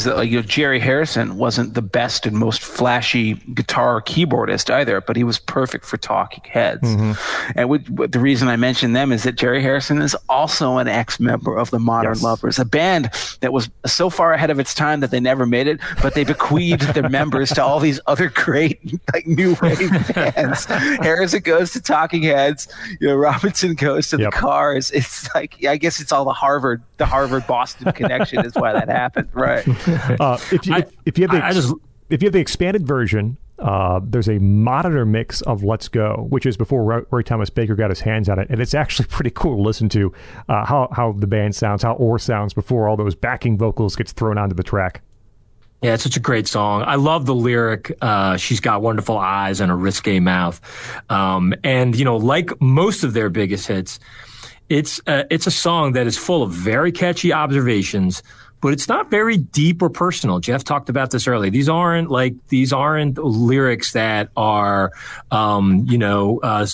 Speaker 2: Is, that like you know, Jerry Harrison wasn't the best and most flashy guitar keyboardist either, but he was perfect for Talking Heads. Mm-hmm. And with, the reason I mention them is that Jerry Harrison is also an ex-member of the Modern yes. Lovers, a band that was so far ahead of its time that they never made it, but they bequeathed their <laughs> members to all these other great like new wave bands. <laughs> Harrison goes to Talking Heads, you know, Robinson goes to yep. the Cars. It's like I guess it's all the Harvard, the Harvard Boston connection is why that happened, right? <laughs> <laughs>
Speaker 1: Uh, if, you, I, if, if, you have the, I, just, if you have the expanded version, uh, there's a monitor mix of Let's Go, which is before Roy, Roy, Thomas Baker got his hands on it. And it's actually <laughs> pretty cool to listen to uh, how, how the band sounds, how Orr sounds before all those backing vocals gets thrown onto the track.
Speaker 3: Yeah, it's such a great song. I love the lyric. Uh, she's got wonderful eyes and a risque mouth. Um, and, you know, like most of their biggest hits, it's, uh, it's a song that is full of very catchy observations, but it's not very deep or personal. Jeff talked about this earlier. These aren't like these aren't lyrics that are, um, you know, uh,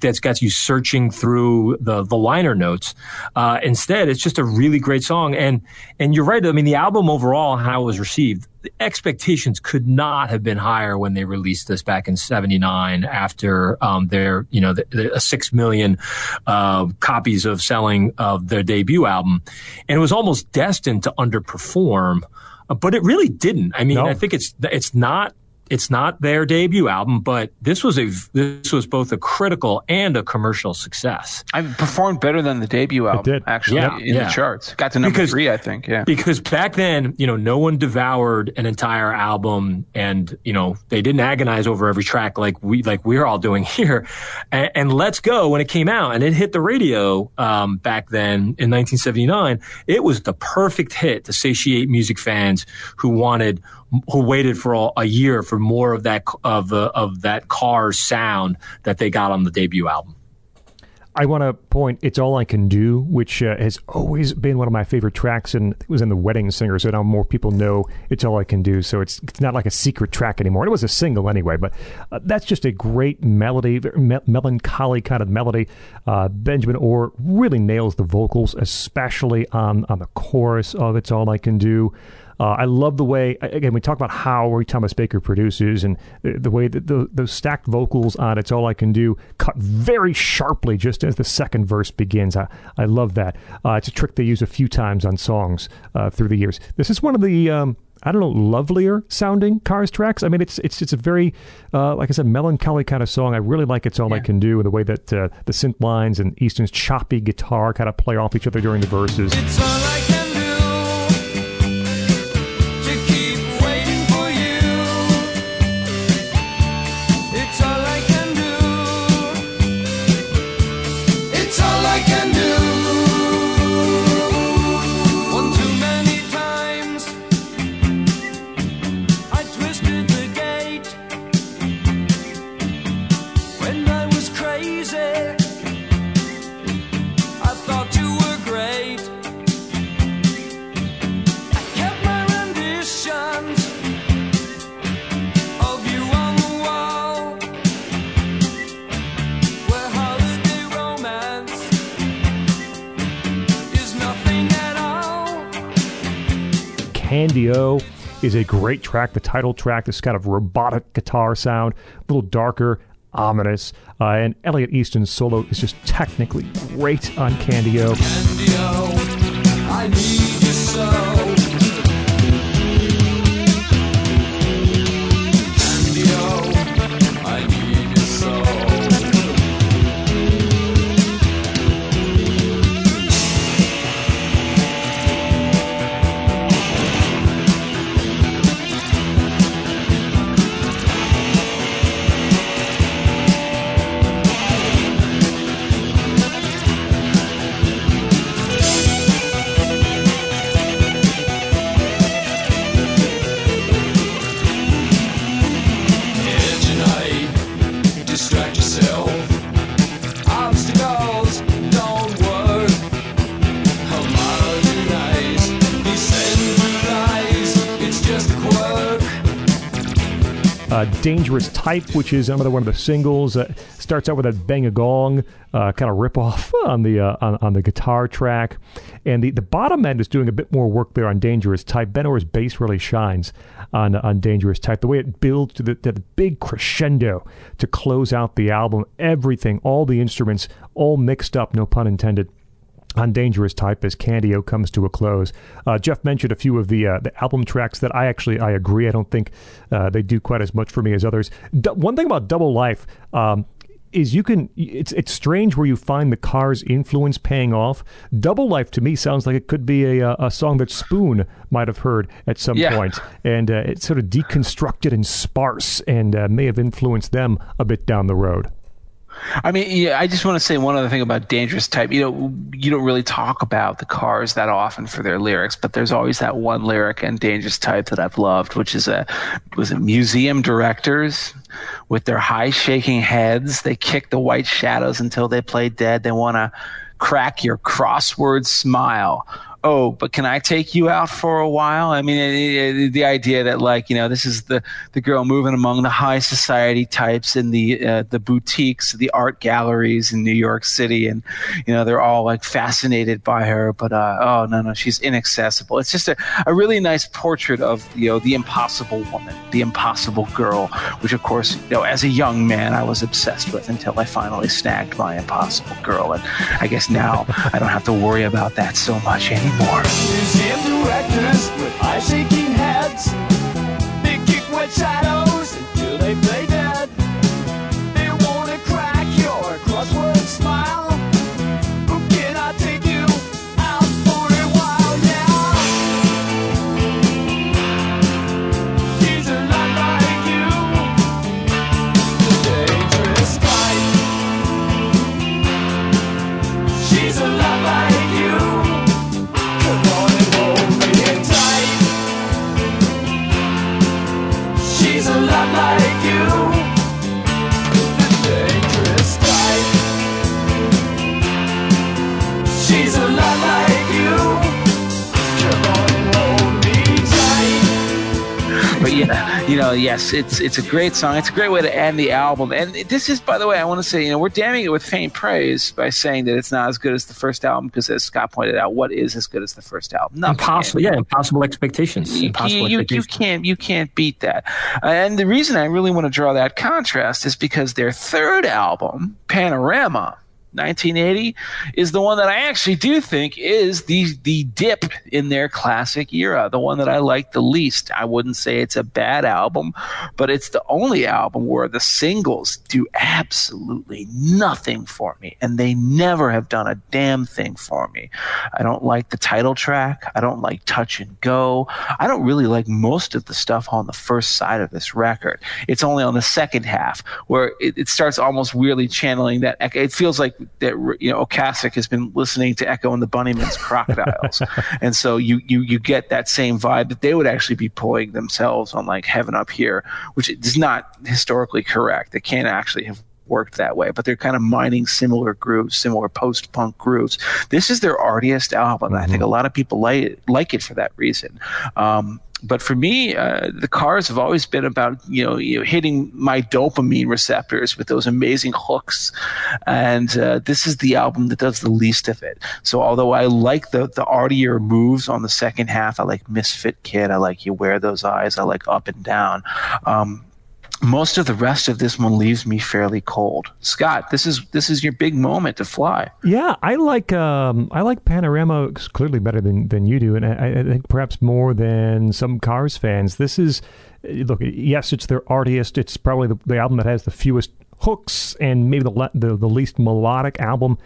Speaker 3: that's got you searching through the the liner notes. Uh, instead, it's just a really great song. And and you're right. I mean, the album overall, how it was received, the expectations could not have been higher when they released this back in 79 after um, their, you know, the, the, six million uh, copies of selling of their debut album. And it was almost destined to underperform, uh, but it really didn't. I mean, no. I think it's, it's not it's not their debut album, but this was a this was both a critical and a commercial success.
Speaker 2: I performed better than the debut album.
Speaker 1: did.
Speaker 2: actually
Speaker 3: Yeah,
Speaker 2: in
Speaker 3: yeah.
Speaker 2: the charts. Got to number
Speaker 3: Because-
Speaker 2: three, I think. Yeah.
Speaker 3: Because back then, you know, no one devoured an entire album, and you know they didn't agonize over every track like we like we're all doing <laughs> here. And, and Let's Go when it came out and it hit the radio um, back then in 1979, it was the perfect hit to satiate music fans who wanted who waited for a, a year for more of that of uh, of that Cars sound that they got on the debut album.
Speaker 1: I want to point "It's All I Can Do," which uh, has always been one of my favorite tracks, and it was in the Wedding Singer, so now more people know "It's All I Can Do." So it's it's not like a secret track anymore. It was a single anyway, but uh, that's just a great melody, me- melancholy kind of melody. Uh, Benjamin Orr really nails the vocals, especially on on the chorus of "It's All I Can Do." Uh, I love the way, again, we talk about how Roy Thomas Baker produces and the, the way that the, those stacked vocals on It's All I Can Do cut very sharply just as the second verse begins. I, I love that. Uh, it's a trick they use a few times on songs uh, through the years. This is one of the. Um, I don't know, lovelier sounding Cars tracks. I mean, it's it's it's a very, uh, like I said, melancholy kind of song. I really like "It's All I Can Do" and the way that uh, the synth lines and Easton's choppy guitar kind of play off each other during the verses.
Speaker 4: Candy-O is
Speaker 1: a great track. The title track, this kind of robotic guitar sound, a little darker, ominous. Uh, and Elliot Easton's solo is just technically great on
Speaker 4: Candy-O. Candy-O,
Speaker 1: Uh, Dangerous Type, which is another one of the singles, uh, starts out with a bang a gong uh, kind of rip off <laughs> on the uh, on, on the guitar track, and the, the bottom end is doing a bit more work there on Dangerous Type. Ben Orr's bass really shines on on Dangerous Type. The way it builds to the, to the big crescendo to close out the album, everything, all the instruments, all mixed up, no pun intended on Dangerous Type as Candy-O comes to a close. Uh, Jeff mentioned a few of the uh, the album tracks that I actually I agree. I don't think uh, they do quite as much for me as others. D- one thing about Double Life. Um, is you can it's it's strange where you find the car's influence paying off. Double Life to me sounds like it could be a a song that Spoon might have heard at some
Speaker 2: Yeah.
Speaker 1: point, and uh, it's sort of deconstructed and sparse, and uh, may have influenced them a bit down the road.
Speaker 2: I mean, yeah, I just want to say one other thing about Dangerous Type. You know, you don't really talk about the Cars that often for their lyrics, but there's always that one lyric in Dangerous Type that I've loved, which is a was it museum directors with their high shaking heads. They kick the white shadows until they play dead. They want to crack your crossword smile. Oh, but can I take you out for a while? I mean, it, it, the idea that like you know this is the the girl moving among the high society types in the uh, the boutiques, the art galleries in New York City, and you know they're all like fascinated by her. But uh, oh no no, she's inaccessible. It's just a, a really nice portrait of you know the impossible woman, the impossible girl, which of course you know as a young man I was obsessed with until I finally snagged my impossible girl, and I guess now I don't have to worry about that so much anymore.
Speaker 4: Museum directors with eye shaking heads. <laughs>
Speaker 2: you know, yes, it's it's a great song. It's a great way to end the album. And this is, by the way, I want to say, you know, we're damning it with faint praise by saying that it's not as good as the first album because, as Scott pointed out, what is as good as the first album?
Speaker 3: Nothing. Impossible. Yeah, impossible expectations.
Speaker 2: You,
Speaker 3: impossible
Speaker 2: you,
Speaker 3: expectations.
Speaker 2: you can't you can't beat that. Uh, and the reason I really want to draw that contrast is because their third album, Panorama 1980 is the one that I actually do think is the the dip in their classic era, the one that I like the least. I wouldn't say it's a bad album, but it's the only album where the singles do absolutely nothing for me, and they never have done a damn thing for me. I don't like the title track. I don't like Touch and Go. I don't really like most of the stuff on the first side of this record. It's only on the second half where it, it starts almost weirdly channeling that. It feels like that you know Ocasek has been listening to Echo and the Bunnymen's Crocodiles, <laughs> and so you you you get that same vibe that they would actually be pulling themselves on like Heaven Up Here, which is not historically correct. They can't actually have worked that way, but they're kind of mining similar grooves, similar post punk grooves. This is their artiest album. Mm-hmm. I think a lot of people like it, like it for that reason. Um, but for me, uh, the cars have always been about you know, you know, hitting my dopamine receptors with those amazing hooks, and uh, this is the album that does the least of it. So although I like the the artier moves on the second half, I like Misfit Kid, I like You Wear Those Eyes, I like Up and Down. Um, most of the rest of this one leaves me fairly cold. Scott, this is this is your big moment to fly.
Speaker 1: Yeah, I like um, I like Panorama clearly better than, than you do, and I, I think perhaps more than some Cars fans. This is look, yes, it's their artiest. It's probably the, the album that has the fewest hooks and maybe the, the the least melodic album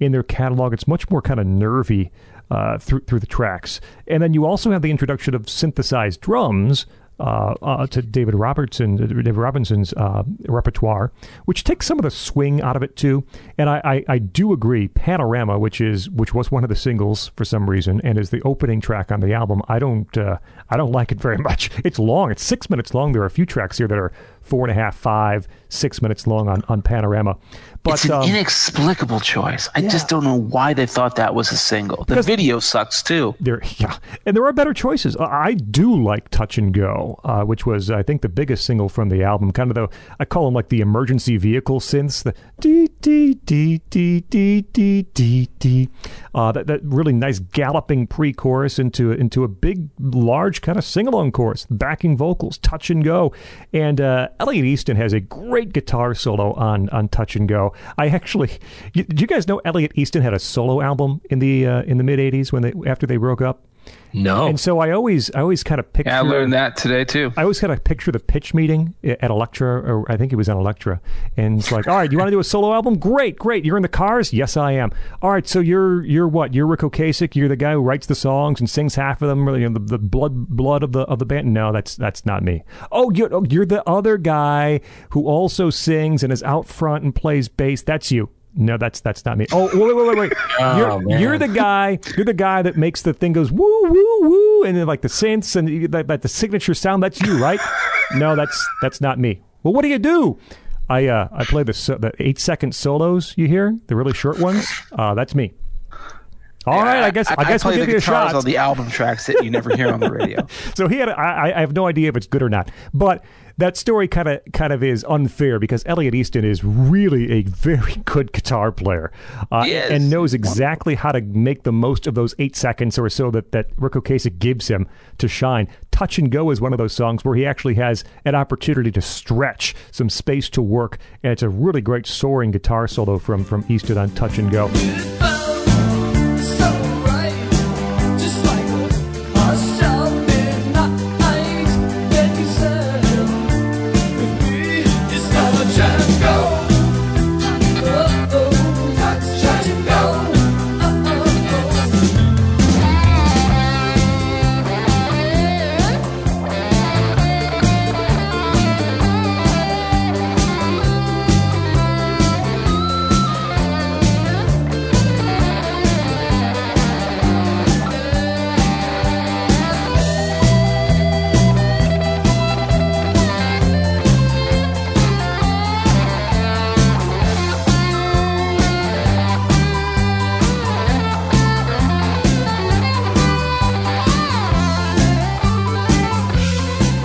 Speaker 1: in their catalog. It's much more kind of nervy uh, through through the tracks, and then you also have the introduction of synthesized drums uh, uh, to David Robertson, David Robinson's uh, repertoire, which takes some of the swing out of it too. And I, I, I, do agree, Panorama, which is which was one of the singles for some reason, and is the opening track on the album. I don't uh, I don't like it very <laughs> much. It's long. It's six minutes long. There are a few tracks here that are four and a half, five, six minutes long on, on Panorama.
Speaker 2: But, it's an um, inexplicable choice. I yeah. just don't know why they thought that was a single. The video sucks too.
Speaker 1: There, yeah, and there are better choices. I do like Touch and Go, uh, which was I think the biggest single from the album. Kind of the I call them like the emergency vehicle synths. The dee dee dee dee dee dee dee dee. Uh, that that really nice galloping pre-chorus into into a big, large kind of sing-along chorus, backing vocals, Touch and Go, and uh, Elliot Easton has a great guitar solo on on Touch and Go. I actually, did you guys know Elliot Easton had a solo album in the uh, in the mid '80s when they after they broke up?
Speaker 3: No.
Speaker 1: And so I always, I always kind of picture.
Speaker 2: Yeah, I learned that today too.
Speaker 1: I always kind of picture the pitch meeting at Elektra, or I think it was on Elektra, and it's like, all right, you want to do a solo album? Great, great. You're in the cars? Yes, I am. All right, so you're you're what? You're Ric Ocasek. You're the guy who writes the songs and sings half of them. You know, the, the blood blood of the of the band. No, that's that's not me. Oh, you're oh, you're the other guy who also sings and is out front and plays bass. That's you. No, that's that's not me. Oh, wait, wait, wait, wait. <laughs> oh, you're, you're the guy. You're the guy that makes the thing goes woo, woo, woo, and then like the synths and that, that the signature sound. That's you, right? <laughs> no, that's that's not me. Well, what do you do? I uh, I play the the eight second solos. You hear the really short ones? Uh, that's me. All yeah, right, I guess I, I guess
Speaker 2: we'll
Speaker 1: give you a shot
Speaker 2: on the album tracks that you never hear on the radio. <laughs>
Speaker 1: so he had. I, I have no idea if it's good or not, but that story kind of kind of is unfair because Elliot Easton is really a very <laughs> good guitar player uh, and knows exactly how to make the most of those eight seconds or so that that Ric Ocasek gives him to shine. Touch and Go is one of those songs where he actually has an opportunity to stretch some space to work, and it's a really great soaring guitar solo from from Easton on Touch and Go.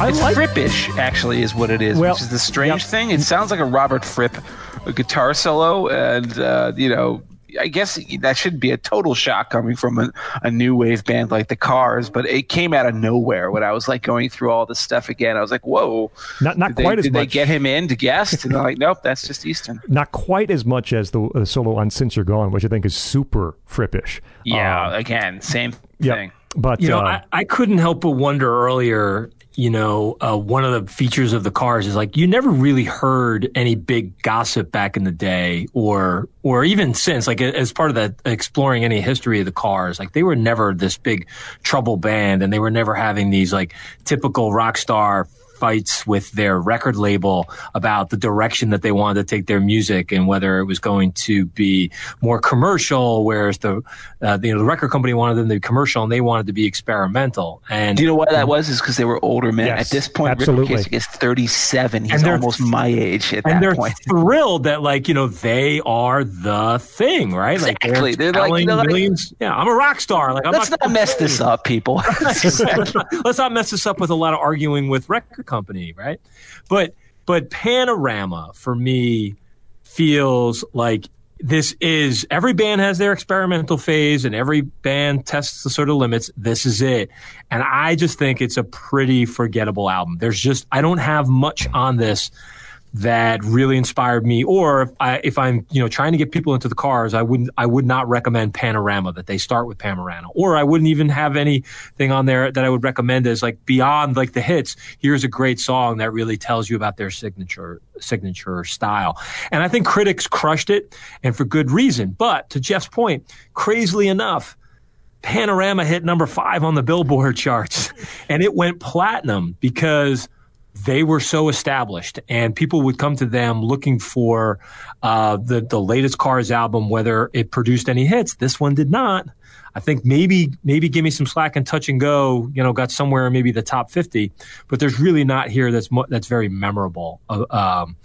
Speaker 2: It's
Speaker 1: like
Speaker 2: Frippish, actually, is what it is,
Speaker 1: Well,
Speaker 2: which is the strange
Speaker 1: yep.
Speaker 2: thing. It sounds like a Robert Fripp a guitar solo, and uh, you know, I guess that should be a total shock coming from a, a new wave band like the Cars, but it came out of nowhere when I was like going through all this stuff again. I was like, "Whoa!"
Speaker 1: Not not
Speaker 2: did
Speaker 1: quite
Speaker 2: they,
Speaker 1: as
Speaker 2: did
Speaker 1: much.
Speaker 2: Did they get him in to guest? And they're like, <laughs> "Nope, that's just Easton."
Speaker 1: not quite as much as the uh, solo on Since You're Gone, which I think is super frippish.
Speaker 2: Yeah,
Speaker 1: Um,
Speaker 2: again, same
Speaker 1: yeah.
Speaker 2: thing.
Speaker 1: But
Speaker 3: You know,
Speaker 1: uh,
Speaker 3: I, I couldn't help but wonder earlier, you know, uh, one of the features of the cars is like you never really heard any big gossip back in the day or or even since like as part of that exploring any history of the cars like they were never this big trouble band and they were never having these like typical rock star fights with their record label about the direction that they wanted to take their music and whether it was going to be more commercial, whereas the uh, the, you know, the record company wanted them to be commercial and they wanted to be experimental. And
Speaker 2: Do you know why that was? Is because they were older men.
Speaker 1: Yes,
Speaker 2: at this point,
Speaker 1: absolutely.
Speaker 2: Ric Ocasek is 37. He's
Speaker 3: And they're-
Speaker 2: almost my age at
Speaker 3: and
Speaker 2: that
Speaker 3: they're <laughs> thrilled that like you know they are the thing, right?
Speaker 2: Exactly.
Speaker 3: Like
Speaker 2: They're
Speaker 3: they're,
Speaker 2: like-
Speaker 3: telling
Speaker 2: they're like-
Speaker 3: millions. yeah, I'm a rock star. Like I'm
Speaker 2: Let's not mess this up, people. <laughs> <laughs>
Speaker 3: Let's not mess this up with a lot of arguing with record company, right? But but Panorama for me feels like this is every band has their experimental phase and every band tests the sort of limits. This is it. And I just think it's a pretty forgettable album. There's just I don't have much on this that really inspired me or if I if I'm you know trying to get people into the cars I wouldn't I would not recommend Panorama that they start with Panorama. Or I wouldn't even have anything on there that I would recommend as like beyond like the hits. Here's a great song that really tells you about their signature signature style. And I think critics crushed it and for good reason. But to Jeff's point crazily enough Panorama hit number five on the Billboard <laughs> charts, and it went platinum because they were so established, and people would come to them looking for uh, the the latest Cars album, whether it produced any hits. This one did not. I think maybe maybe give me some slack and touch and go. You know, got somewhere in maybe the top fifty, but there's really not here that's mo- that's very memorable. Uh, um,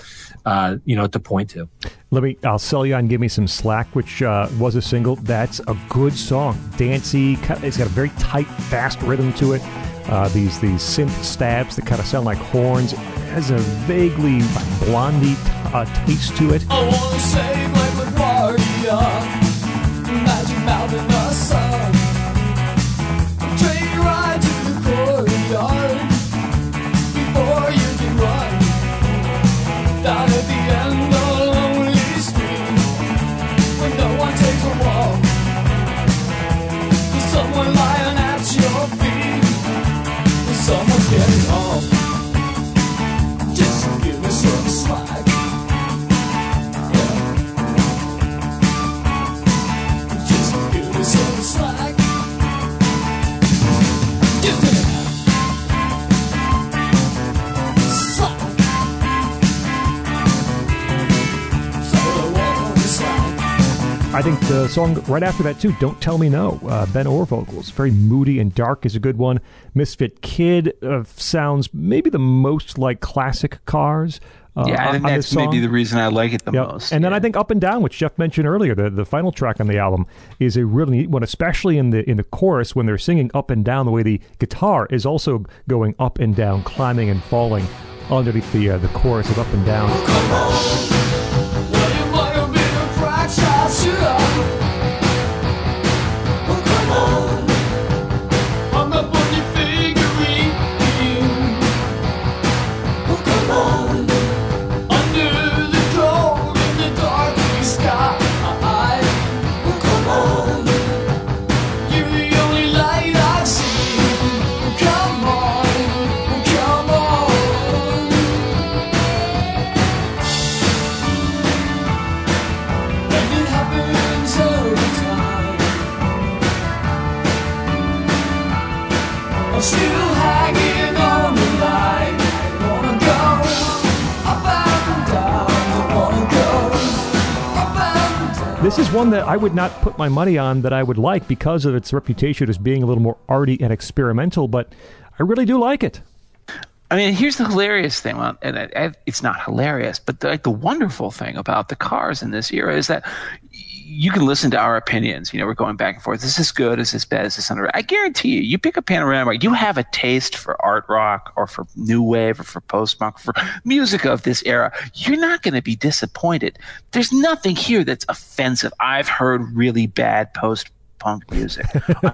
Speaker 3: uh, you know, to point to.
Speaker 1: Let me. I'll sell you on "Give Me Some Slack," which uh, was a single. That's a good song. Dancey. It's got a very tight, fast rhythm to it. Uh, these these synth stabs that kind of sound like horns. It has a vaguely blondie uh, taste to it.
Speaker 4: I wanna like Magic Mountain in the sun Train ride to the courtyard Before you can run Down I.
Speaker 1: I think the song right after that too, "Don't Tell Me No," uh, Ben Orr vocals, very moody and dark, is a good one. Misfit Kid uh, sounds maybe the most like classic Cars. Uh,
Speaker 2: yeah, I think that's maybe the reason I like it the
Speaker 1: Yep.
Speaker 2: most.
Speaker 1: And then
Speaker 2: yeah.
Speaker 1: I think Up and Down, which Jeff mentioned earlier, the, the final track on the album is a really neat one, especially in the in the chorus when they're singing up and down. The way the guitar is also going up and down, climbing and falling underneath the uh, the chorus of Up and Down. This is one that I would not put my money on that I would like because of its reputation as being a little more arty and experimental, but I really do like it.
Speaker 2: I mean, here's the hilarious thing, well, and it's not hilarious, but the, like the wonderful thing about the cars in this era is that you can listen to our opinions. You know, we're going back and forth. This is this good? Is this bad? Is this under? I guarantee you, you pick a panorama, you have a taste for art rock or for new wave or for post punk, for music of this era. You're not going to be disappointed. There's nothing here that's offensive. I've heard really bad post punk music.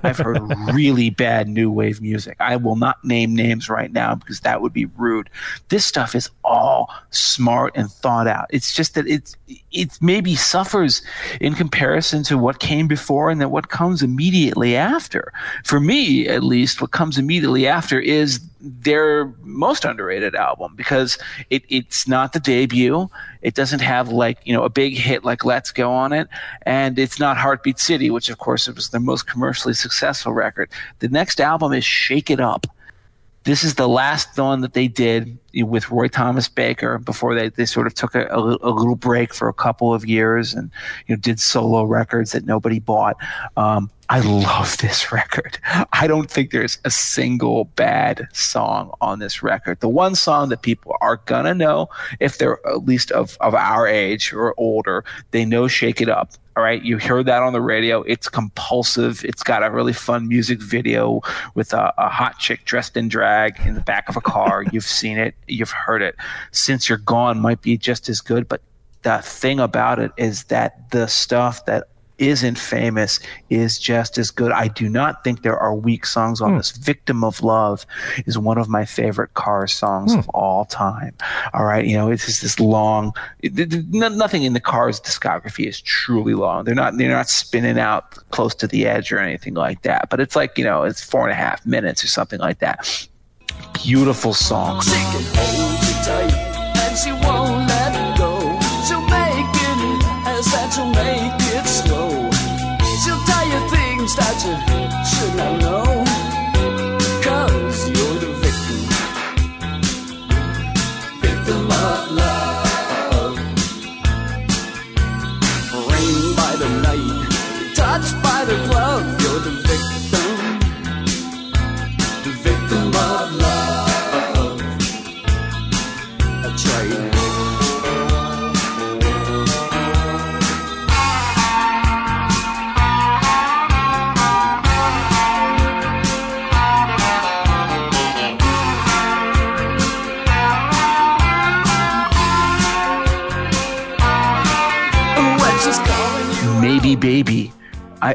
Speaker 2: I've heard really bad new wave music. I will not name names right now because that would be rude. This stuff is all smart and thought out. It's just that it's it maybe suffers in comparison to what came before and then what comes immediately after. For me, at least, what comes immediately after is their most underrated album because it, it's not the debut. It doesn't have like, you know, a big hit like Let's Go on it. And it's not Heartbeat City, which of course was their most commercially successful record. The next album is Shake It Up. This is the last one that they did with Roy Thomas Baker before they, they sort of took a, a, a, little break for a couple of years and you know did solo records that nobody bought. Um, I love this record. I don't think there's a single bad song on this record. The one song that people are gonna know if they're at least of, of our age or older, they know "Shake It Up." All right, you heard that on the radio. It's compulsive. It's got a really fun music video with a, a hot chick dressed in drag in the back of a car. <laughs> You've seen it you've heard it. Since You're Gone might be just as good, but the thing about it is that the stuff that isn't famous is just as good. I do not think there are weak songs on mm. this. Victim of Love is one of my favorite Cars songs mm. of all time. All right. You know, it's just this long, it, nothing in the Cars discography is truly long. They're not, they're not spinning out close to the edge or anything like that, but it's like, you know, it's four and a half minutes or something like that beautiful song. She can hold you tight and she won't let go. She'll make it fast and she'll make it slow. She'll tell you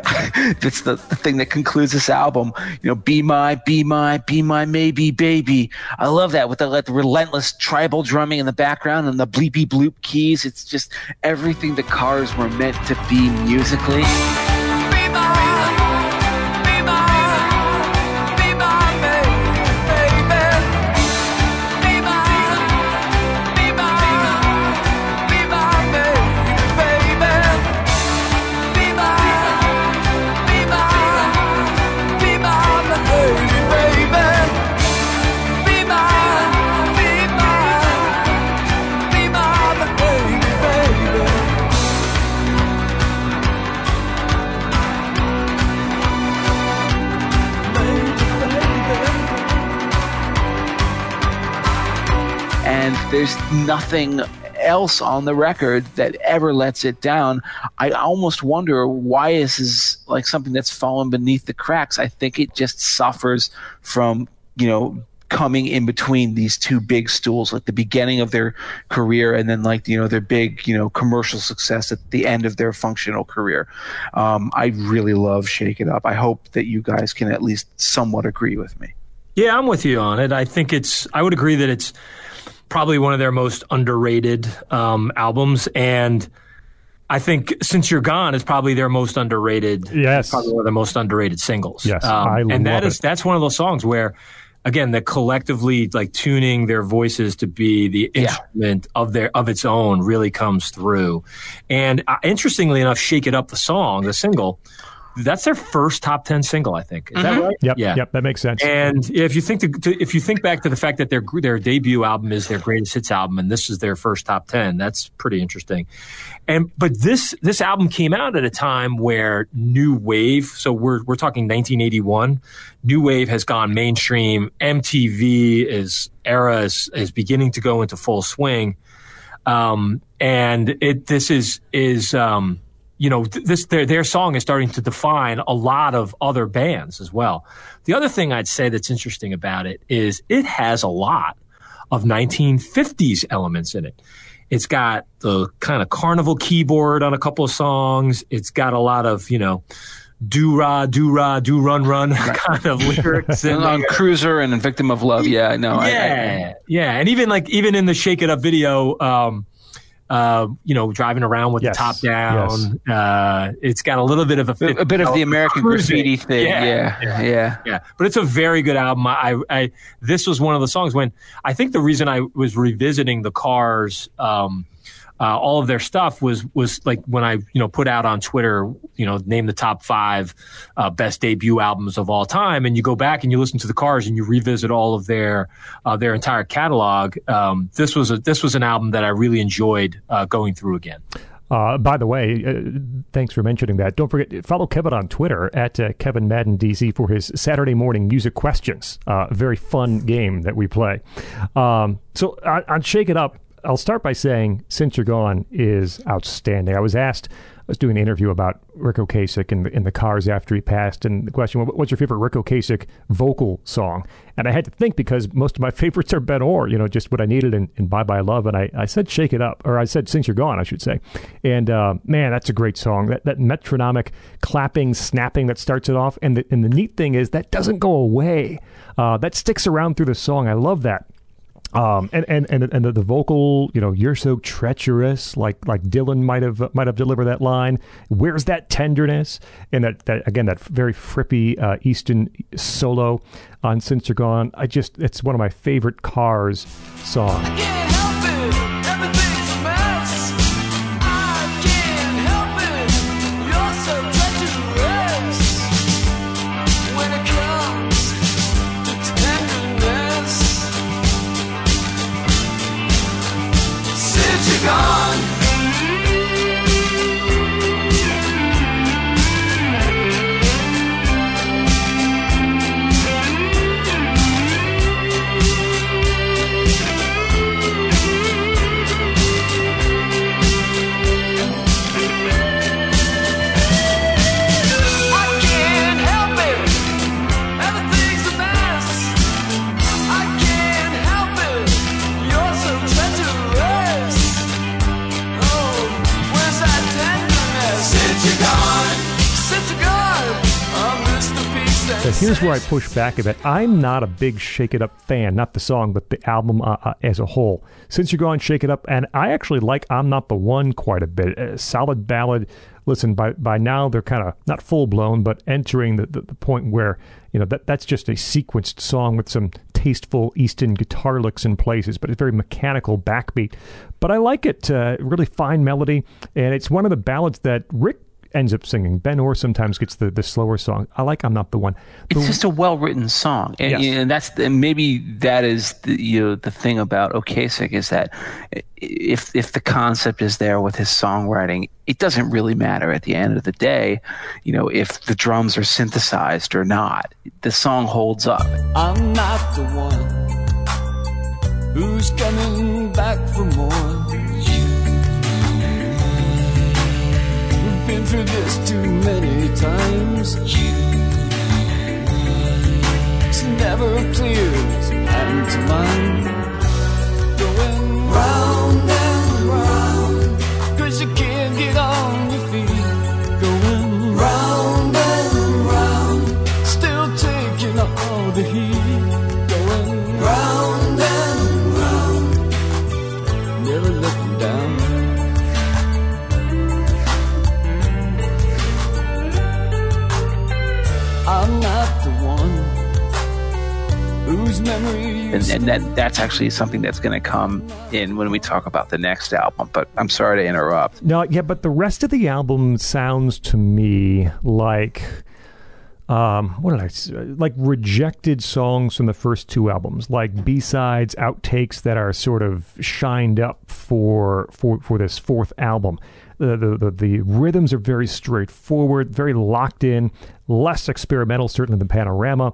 Speaker 2: I, <laughs> that's the, the thing that concludes this album. You know, be my, be my, be my, maybe, baby. I love that with the, like, the relentless tribal drumming in the background and the bleepy bloop keys. It's just everything the cars were meant to be musically. There's nothing else on the record that ever lets it down. I almost wonder why this is like something that's fallen beneath the cracks. I think it just suffers from, you know, coming in between these two big stools, like the beginning of their career and then like, you know, their big, you know, commercial success at the end of their functional career. Um, I really love Shake It Up. I hope that you guys can at least somewhat agree with me.
Speaker 3: Yeah, I'm with you on it. I think it's, I would agree that it's, probably one of their most underrated um, albums, and I think "Since You're Gone" is probably their most underrated.
Speaker 1: Yes,
Speaker 3: probably one of their most underrated singles.
Speaker 1: Yes, um, I
Speaker 3: and that is
Speaker 1: it.
Speaker 3: that's one of those songs where. Again, the collectively like tuning their voices to be the instrument yeah. of their of its own really comes through, and uh, interestingly enough, "Shake It Up" the song, the single, that's their first top ten single, I think. Is mm-hmm. that right?
Speaker 1: Yep. Yeah. Yep. That makes sense.
Speaker 3: And if you think to, to, if you think back to the fact that their their debut album is their greatest hits album, and this is their first top ten, that's pretty interesting. And but this this album came out at a time where new wave. So we're we're talking 1981. New wave has gone mainstream. MTV is era is, is beginning to go into full swing. Um, and it this is is um, you know, th- this their their song is starting to define a lot of other bands as well. The other thing I'd say that's interesting about it is it has a lot of 1950s elements in it. It's got the kind of carnival keyboard on a couple of songs. It's got a lot of, you know, do ra, do ra, do run, run <laughs> kind of lyrics. in <laughs>
Speaker 2: on. Cruiser and Victim of Love. Yeah, I know. I- I-
Speaker 3: Yeah, yeah, and even like even in the Shake It Up video, um, uh, you know, driving around with
Speaker 1: Yes,
Speaker 3: the top down, uh, it's got a little bit of a,
Speaker 2: a bit of the American
Speaker 3: cruising.
Speaker 2: graffiti thing.
Speaker 3: Yeah,
Speaker 2: Yeah,
Speaker 3: yeah.
Speaker 2: yeah.
Speaker 3: yeah, but it's a very good album. I, I, this was one of the songs when I think the reason I was revisiting the Cars, um, uh, all of their stuff was was like when I you know put out on Twitter, you know, name the top five uh, best debut albums of all time, and you go back and you listen to the Cars and you revisit all of their uh, their entire catalog. Um, this was a this was an album that I really enjoyed uh, going through again.
Speaker 1: Uh, by the way, uh, thanks for mentioning that. Don't forget, follow Kevin on Twitter at uh, Kevin Madden DC for his Saturday morning music questions. Uh, very fun game that we play. Um, so on, on Shake It Up, I'll start by saying Since You're Gone is outstanding. I was asked, I was doing an interview about Ric Ocasek in the, the cars after he passed, and the question, "What- what's your favorite Ric Ocasek vocal song? And I had to think because most of my <laughs> favorites are Ben Orr, you know, just what I needed in, in Bye Bye Love. And I, I said Shake It Up, or I said Since You're Gone, I should say. And uh, man, that's a great song. That, that metronomic clapping, snapping that starts it off. And the, and the neat thing is that doesn't go away. Uh, that sticks around through the song. I love that. Um, and and and and the, the vocal, you know, you're so treacherous, like like Dylan might have might have delivered that line. Where's that tenderness? And that, that again, that very frippy uh, Easton solo on "Since You're Gone." I just, it's one of my favorite Cars songs.
Speaker 4: Can't gone.
Speaker 1: Here's where I push back a bit. I'm not a big Shake It Up fan, not the song, but the album uh, uh, as a whole. Since you're going Shake It Up, and I actually like I'm Not the One quite a bit. A solid ballad. Listen, by by now they're kind of not full blown, but entering the, the, the point where you know that that's just a sequenced song with some tasteful Easton guitar licks in places, but it's very mechanical backbeat. But I like it. Uh, really fine melody, and it's one of the ballads that Ric ends up singing. Ben Orr sometimes gets the, the slower song. I like I'm Not the One. The-
Speaker 2: It's just a well-written song, and,
Speaker 1: Yes.
Speaker 2: and that's and maybe that is the you know the thing about Ocasek is that if if the concept is there with his songwriting, it doesn't really matter at the end of the day, you know, if the drums are synthesized or not. The song holds up.
Speaker 4: I'm not the one who's coming back for more. Been through this too many times. It's never clear to man's mind. Going round And, and
Speaker 2: that that's actually something that's going to come in when we talk about the next album. But I'm sorry to interrupt.
Speaker 1: No, yeah, but the rest of the album sounds to me like um what did I s- like rejected songs from the first two albums, like B-sides, outtakes that are sort of shined up for for for this fourth album. The, the, the, the rhythms are very straightforward, very locked in, less experimental, certainly than Panorama.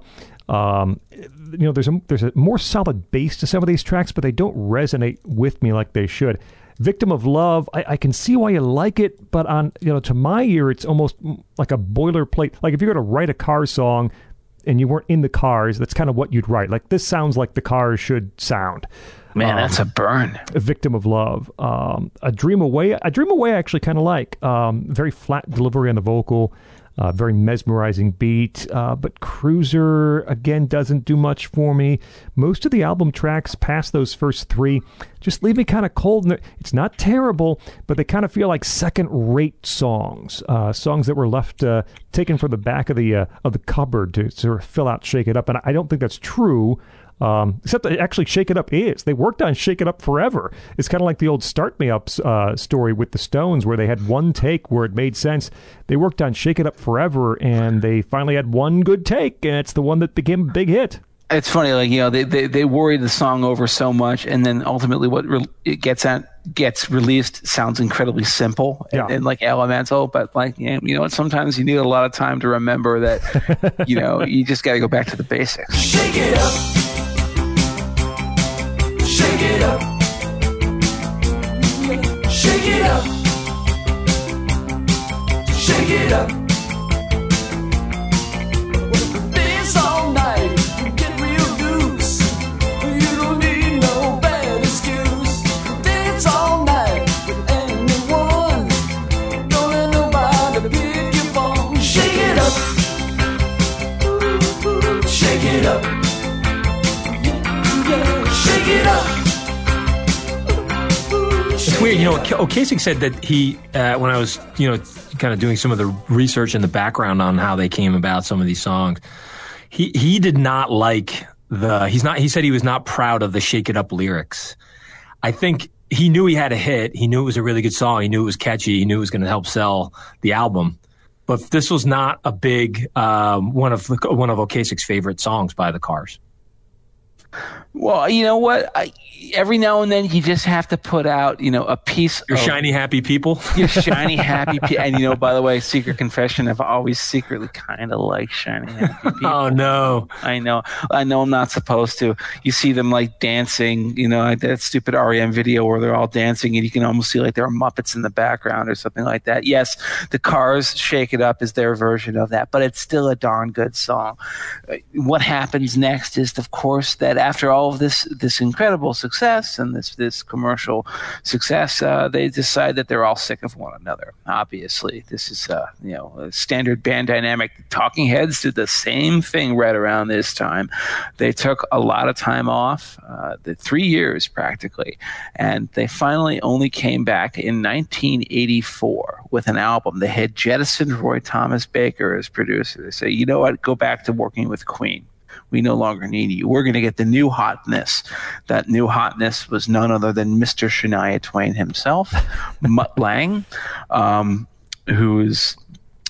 Speaker 1: Um, you know, there's a there's a more solid base to some of these tracks, but they don't resonate with me like they should. Victim of Love, I, I can see why you like it, but on you know to my ear, it's almost like a boilerplate. Like if you're going to write a car song and you weren't in the cars, that's kind of what you'd write. Like this sounds like the cars should sound.
Speaker 2: Man, that's a burn.
Speaker 1: A victim of love. Um, a dream away. A dream away. I actually kind of like. Um, very flat delivery on the vocal. Uh, very mesmerizing beat, uh, but Cruiser again doesn't do much for me. Most of the album tracks past those first three just leave me kind of cold. It's not terrible, but they kind of feel like second-rate songs, uh, songs that were left uh, taken from the back of the uh, of the cupboard to sort of fill out, shake it up. And I don't think that's true. Um, except that actually Shake It Up is. They worked on Shake It Up forever. It's kind of like the old Start Me Up uh, story with the Stones, where they had one take where it made sense. They worked on Shake It Up forever, and they finally had one good take, and it's the one that became a big hit.
Speaker 2: It's funny, like you know, they they, they worried the song over so much, and then ultimately, what re- it gets at gets released sounds incredibly simple and,
Speaker 1: Yeah.
Speaker 2: and like elemental. But like you know, you know what? Sometimes you need a lot of time to remember that. you know, <laughs> you just got to go back to the basics.
Speaker 4: Shake it up. Shake it up. Shake it up. Shake it up. Dance all night. Get real loose. You don't need no bad excuse. Dance all night with anyone. Don't let nobody pick your phone. Shake it up Shake it up.
Speaker 3: It's weird, you know. K- Ocasek said that he, uh, when I was, you know, kind of doing some of the research in the background on how they came about some of these songs, he he did not like the. He's not. He said he was not proud of the "Shake It Up" lyrics. I think he knew he had a hit. He knew it was a really good song. He knew it was catchy. He knew it was going to help sell the album. But this was not a big um, one of the, one of Ocasek's favorite songs by the Cars.
Speaker 2: Well, you know what? I, every now and then you just have to put out, you know, a piece
Speaker 3: Your
Speaker 2: of
Speaker 3: shiny happy people.
Speaker 2: your shiny <laughs> happy pe- and you know by the way secret confession i've always secretly kind of liked shiny happy <laughs> people
Speaker 3: oh no.
Speaker 2: i know i know i'm not supposed to you see them like dancing you know like that stupid rem video where they're all dancing and you can almost see like there are muppets in the background or something like that yes the cars shake it up is their version of that but it's still a darn good song Uh, what happens next is of course that after all of this this incredible success and this this commercial success uh, they decide that they're all sick of one another. Obviously this is uh, you know a standard band dynamic. Talking heads did the same thing right around this time. They took a lot of time off uh, the three years practically and they finally only came back in 1984 with an album. They had jettisoned roy thomas baker as producer. They say you know what? Go back to working with queen we no longer need you. We're going to get the new hotness. That new hotness was none other than Mr. Shania Twain himself, <laughs> Mutt Lange, um, who's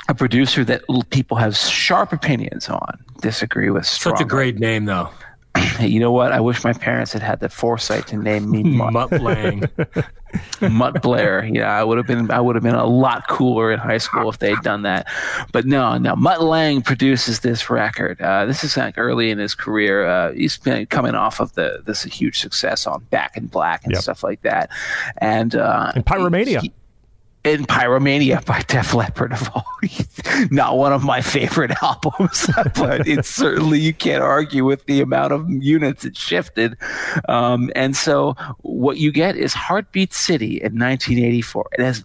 Speaker 2: a producer that people have sharp opinions on, disagree with
Speaker 3: Such a great name though. <clears throat>
Speaker 2: You know what? I wish my parents had had the foresight to name me <laughs> Mutt.
Speaker 3: Mutt Lange. <laughs>
Speaker 2: Mutt Blair. Yeah, I would have been I would have been a lot cooler in high school if they'd done that. But no, no. Mutt Lange produces this record. Uh, this is like early in his career. Uh, he's been coming off of the this huge success on Back in Black and
Speaker 1: Yep.
Speaker 2: stuff like that. And uh,
Speaker 1: And Pyromania.
Speaker 2: he- in Pyromania by Def Leppard of all. Not one of my favorite <laughs> albums, but it's certainly you can't argue with the amount of units it shifted. Um, and so what you get is Heartbeat City in 1984. It has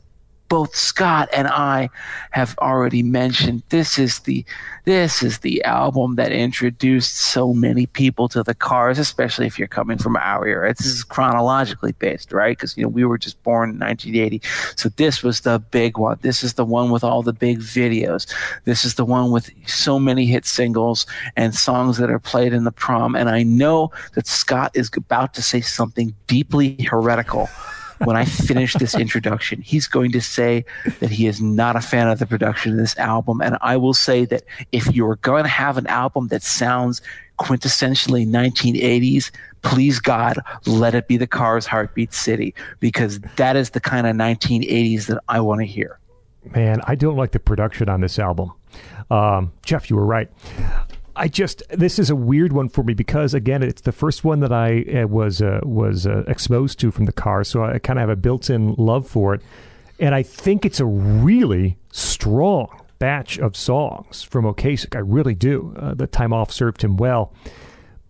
Speaker 2: both Scott and I have already mentioned this is the this is the album that introduced so many people to the cars, especially if you're coming from our era. This is chronologically based, right? Because you know we were just born in 1980, so this was the big one. This is the one with all the big videos. This is the one with so many hit singles and songs that are played in the prom. And I know that Scott is about to say something deeply heretical when I finish this <laughs> introduction. He's going to say that he is not a fan of the production of this album. And I will say that if you're going to have an album that sounds quintessentially 1980s, please God, let it be the Cars Heartbeat City, because that is the kind of 1980s that I want to hear.
Speaker 1: Man, I don't like the production on this album. Um, Jeff, you were right. I just this is a weird one for me because again, it's the first one that I uh, was uh, was uh, exposed to from the car, so I kind of have a built-in love for it, and I think it's a really strong batch of songs from Ocasek. I really do. Uh, the time off served him well,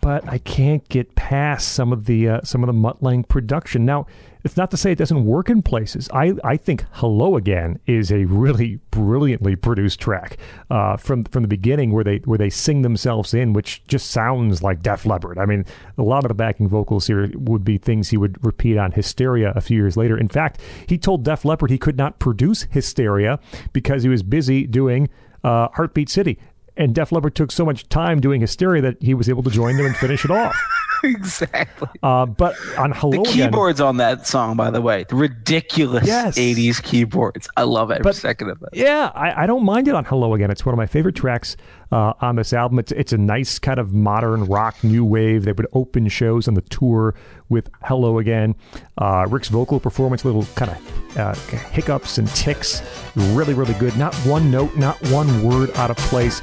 Speaker 1: but I can't get past some of the uh, some of the Mutt Lange production. Now, it's not to say it doesn't work in places. I, I think "Hello Again" is a really brilliantly produced track uh, from from the beginning, where they where they sing themselves in, which just sounds like Def Leppard. I mean, a lot of the backing vocals here would be things he would repeat on "Hysteria" a few years later. In fact, he told Def Leppard he could not produce "Hysteria" because he was busy doing uh, "Heartbeat City." And Def Leppard took so much time doing Hysteria that he was able to join them and finish it off. <laughs>
Speaker 2: exactly.
Speaker 1: Uh, but on Hello
Speaker 2: The
Speaker 1: Again,
Speaker 2: keyboards on that song, by the way, the ridiculous
Speaker 1: Yes.
Speaker 2: 80s keyboards. I love every
Speaker 1: But-
Speaker 2: second of it.
Speaker 1: Yeah, I, I don't mind it on Hello Again. It's one of my favorite tracks uh, on this album. It's it's a nice kind of modern rock new wave. They would open shows on the tour with Hello Again. Uh, Ric's vocal performance, little kind of uh, hiccups and ticks, really really good. Not one note, not one word out of place.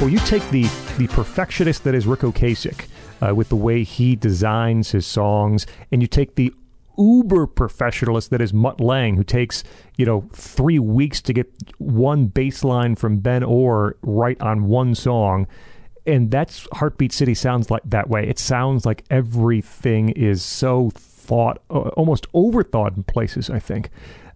Speaker 1: Well, you take the the perfectionist that is Ric Ocasek uh, with the way he designs his songs, and you take the uber professionalist that is Mutt Lange, who takes you know three weeks to get one bass line from Ben Orr right on one song. And that's Heartbeat City sounds like that way. It sounds like everything is so thought, uh, almost overthought in places. I think.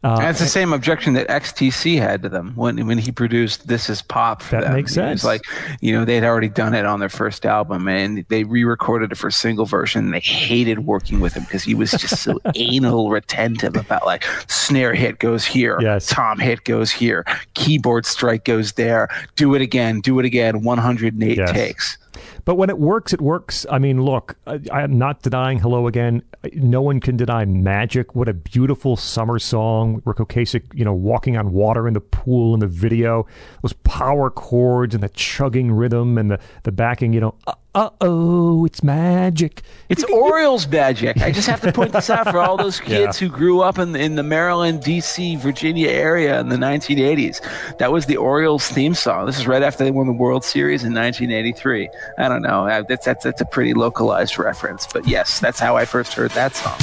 Speaker 1: Uh,
Speaker 2: That's the same objection that XTC had to them when when he produced "This Is Pop." For
Speaker 1: That
Speaker 2: them.
Speaker 1: makes sense.
Speaker 2: like, you know, they'd already done it on their first album, and they re-recorded it for a single version. And they hated working with him because he was just so <laughs> anal retentive about like snare hit goes here,
Speaker 1: Yes.
Speaker 2: tom hit goes here, keyboard strike goes there, do it again, do it again, 108
Speaker 1: Yes.
Speaker 2: takes.
Speaker 1: But when it works, it works. I mean, look, I, I'm not denying Hello Again. No one can deny Magic. What a beautiful summer song. Ric Ocasek, you know, walking on water in the pool in the video. Those power chords and the chugging rhythm and the, the backing, you know, uh oh, it's magic.
Speaker 2: It's <laughs> Orioles magic. I just have to point this out for all those <laughs> kids who grew up in, in the Maryland, D.C., Virginia area in the 1980s. That was the Orioles theme song. This is right after they won the World Series in 1983. I don't know. Uh, That's, that's, that's a pretty localized reference. But yes, that's how I first heard that song.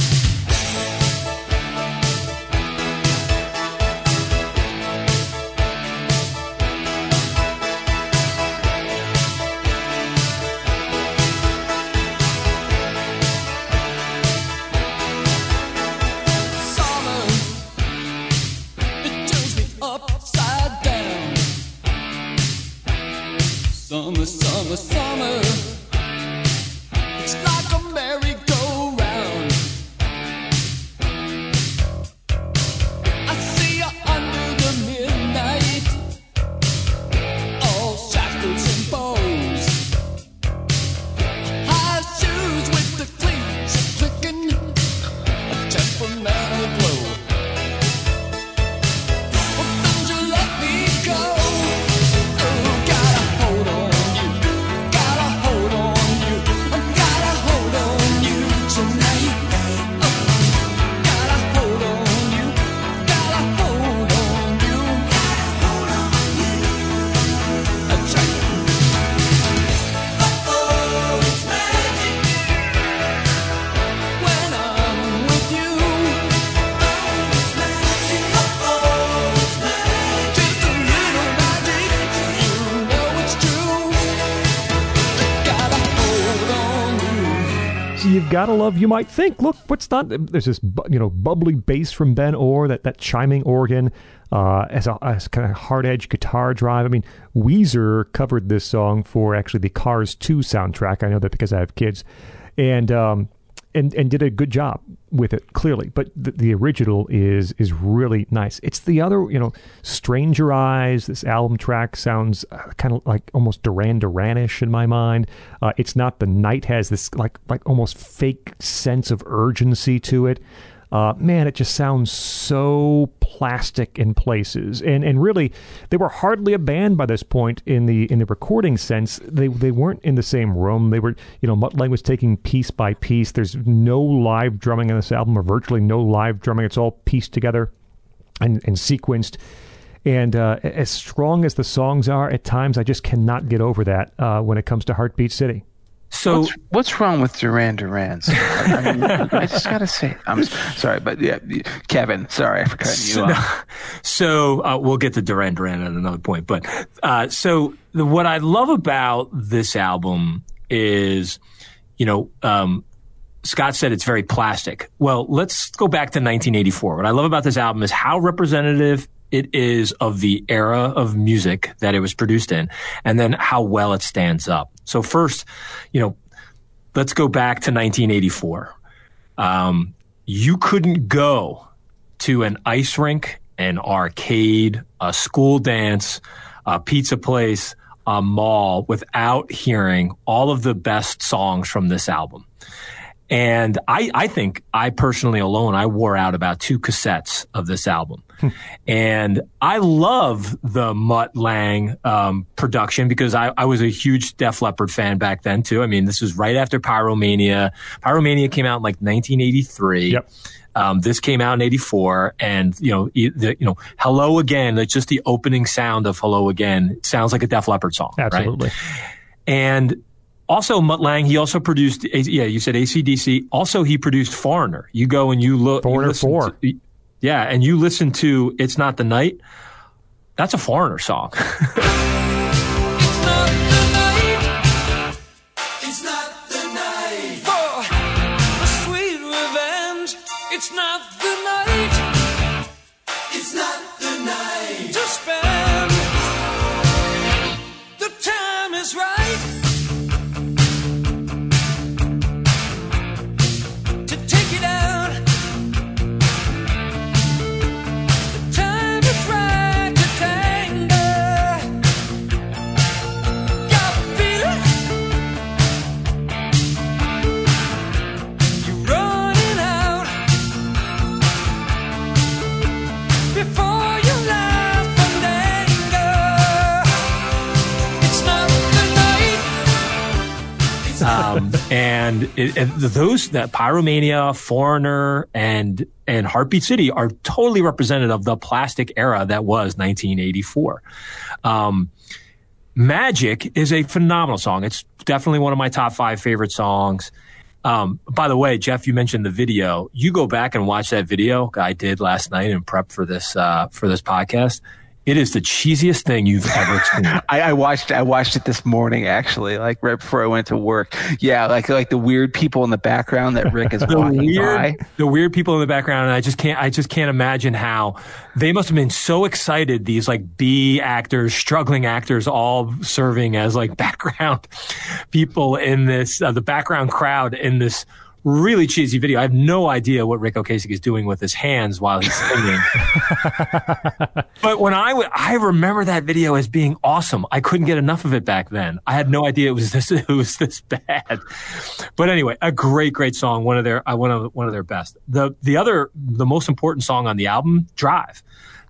Speaker 1: Gotta love. You might think, look, what's not? There's this you know bubbly bass from Ben Orr, that that chiming organ, uh, as a as kind of hard edge guitar drive. I mean, Weezer covered this song for actually the Cars 2 soundtrack. I know that because I have kids, and um, and and did a good job with it clearly. But the, the original is is really nice. It's the other you know stranger eyes. This album track sounds uh, kind of like almost duran duranish in my mind. Uh, it's not the night has this like like almost fake sense of urgency to it uh, man, it just sounds so plastic in places, and and really, they were hardly a band by this point in the in the recording sense. They they weren't in the same room. They were, you know, Mutt was taking piece by piece. There's no live drumming on this album, or virtually no live drumming. It's all pieced together and and sequenced. And uh, as strong as the songs are, at times I just cannot get over that uh, when it comes to Heartbeat City.
Speaker 3: So
Speaker 2: what's, what's wrong with Duran Duran? I, mean, I just gotta say, I'm sorry, but yeah, Kevin, sorry for cutting you
Speaker 3: so,
Speaker 2: off. <laughs>
Speaker 3: So uh, we'll get to Duran Duran at another point, but uh, so the, what I love about this album is, you know, um, Scott said it's very plastic. Well, let's go back to 1984. What I love about this album is how representative it is of the era of music that it was produced in, and then how well it stands up. So first, you know, let's go back to 1984. Um, you couldn't go to an ice rink, an arcade, a school dance, a pizza place, a mall without hearing all of the best songs from this album. And I, I think I personally alone, I wore out about two cassettes of this album. and I love the Mutt Lange um, production because I, I was a huge Def Leppard fan back then too. I mean, this was right after Pyromania. Pyromania came out in like 1983.
Speaker 1: Yep.
Speaker 3: Um, this came out in '84, and you know, the, you know, "Hello Again." It's just the opening sound of "Hello Again." It sounds like a Def Leppard song, right?
Speaker 1: Absolutely.
Speaker 3: And also, Mutt Lange, he also produced, yeah, you said ACDC. Also, he produced Foreigner. You go and you look.
Speaker 1: Foreigner
Speaker 3: listen
Speaker 1: 4.
Speaker 3: to- yeah, and you listen to It's Not the Night. That's a Foreigner song. <laughs> and, it, those that Pyromania, Foreigner, and and Heartbeat City are totally representative of the plastic era that was 1984. Um, Magic is a phenomenal song. It's definitely one of my top five favorite songs. Um, by the way, Jeff, you mentioned the video. You go back and watch that video I did last night in prep for this uh, for this podcast. It is the cheesiest thing you've ever experienced. <laughs>
Speaker 2: I, I watched I watched it this morning actually, like right before I went to work. Yeah, like like the weird people in the background that Ric is <laughs>
Speaker 3: the
Speaker 2: walking
Speaker 3: weird,
Speaker 2: by.
Speaker 3: the weird people in the background, and I just can't, I just can't imagine how they must have been so excited. These like B actors, struggling actors, all serving as like <laughs> background people in this, uh, the background crowd in this really cheesy video. I have no idea what Ric Ocasek is doing with his hands while he's singing. <laughs> but when I w- I remember that video as being awesome. I couldn't get enough of it back then. I had no idea it was this <laughs> it was this bad. But anyway, a great great song, one of their uh, one of one of their best. The the other the most important song on the album, Drive.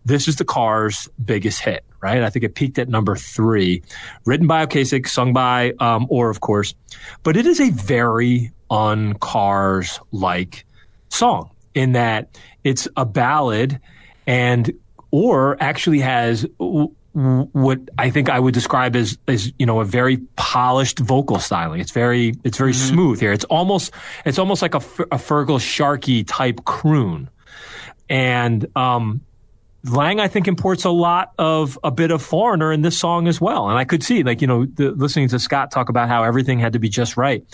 Speaker 3: This is the Cars' biggest hit, right? I think it peaked at number three, written by Ocasek, sung by um, Orr, of course. But it is a very un Cars like song in that it's a ballad and or actually has what I think I would describe as as you know a very polished vocal styling. It's very it's very smooth here. It's almost it's almost like a Feargal Sharkey type croon, and um, Lange, I think, imports a lot of a bit of foreigner in this song as well. And I could see, like, you know, the, listening to Scott talk about how everything had to be just right.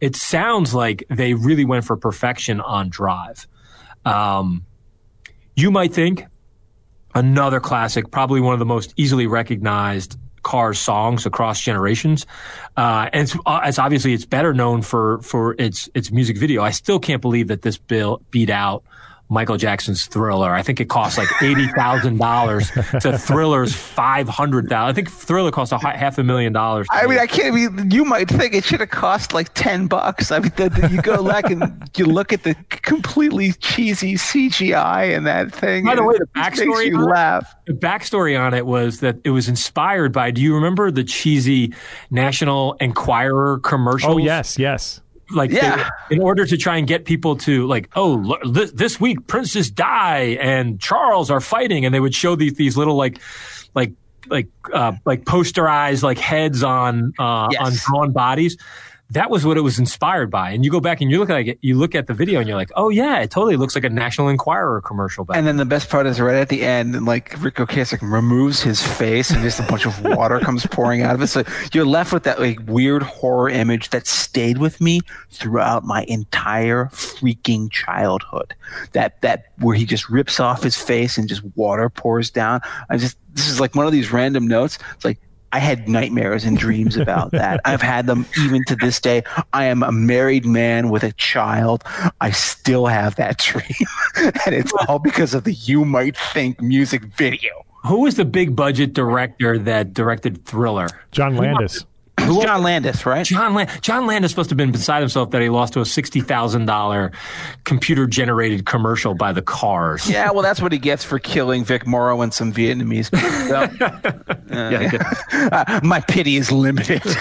Speaker 3: It sounds like they really went for perfection on drive. Um, you might think another classic, probably one of the most easily recognized Cars songs across generations, uh, and it's, uh, it's obviously it's better known for for its its music video. I still can't believe that this bill beat out Michael Jackson's Thriller. I think it cost like eighty thousand dollars to Thriller's five hundred thousand. I think Thriller cost a half a million dollars.
Speaker 2: I mean. I can't. I mean, you might think it should have cost like ten bucks. I mean, the, the- you go back and you look at the completely cheesy CGI and that thing.
Speaker 3: By the way, the backstory
Speaker 2: makes you
Speaker 3: on it-
Speaker 2: laugh.
Speaker 3: the backstory on it was that it was inspired by. Do you remember the cheesy National Enquirer commercials?
Speaker 1: Oh yes, yes.
Speaker 3: Like they-
Speaker 2: Yeah.
Speaker 3: in order to try and get people to like oh this, this week princess di and charles are fighting and they would show these these little like like like uh like posterized like heads on uh
Speaker 2: Yes.
Speaker 3: on drawn bodies that was what it was inspired by and you go back and you look like it, you look at the video and you're like oh yeah it totally looks like a national enquirer commercial back
Speaker 2: And then the best part is right at the end, like Ric Ocasek removes his face, and just a bunch of water comes pouring out of it. So you're left with that like weird horror image that stayed with me throughout my entire freaking childhood. That that where he just rips off his face and just water pours down. I just this is like one of these random notes. It's like. I had nightmares and dreams about that. I've had them even to this day. I am a married man with a child. I still have that <laughs> dream. and it's all because of the You Might Think music video.
Speaker 3: who was the big budget director that directed thriller
Speaker 1: John Landis.
Speaker 2: John Landis, right?
Speaker 3: John Land- John Landis must have been beside himself that he lost to a sixty thousand dollar computer generated commercial by the Cars.
Speaker 2: Yeah, well, that's what he gets for killing Vic Morrow and some Vietnamese people. <laughs> So,
Speaker 3: Yeah, good. <laughs>
Speaker 2: uh, my pity is limited. <laughs> but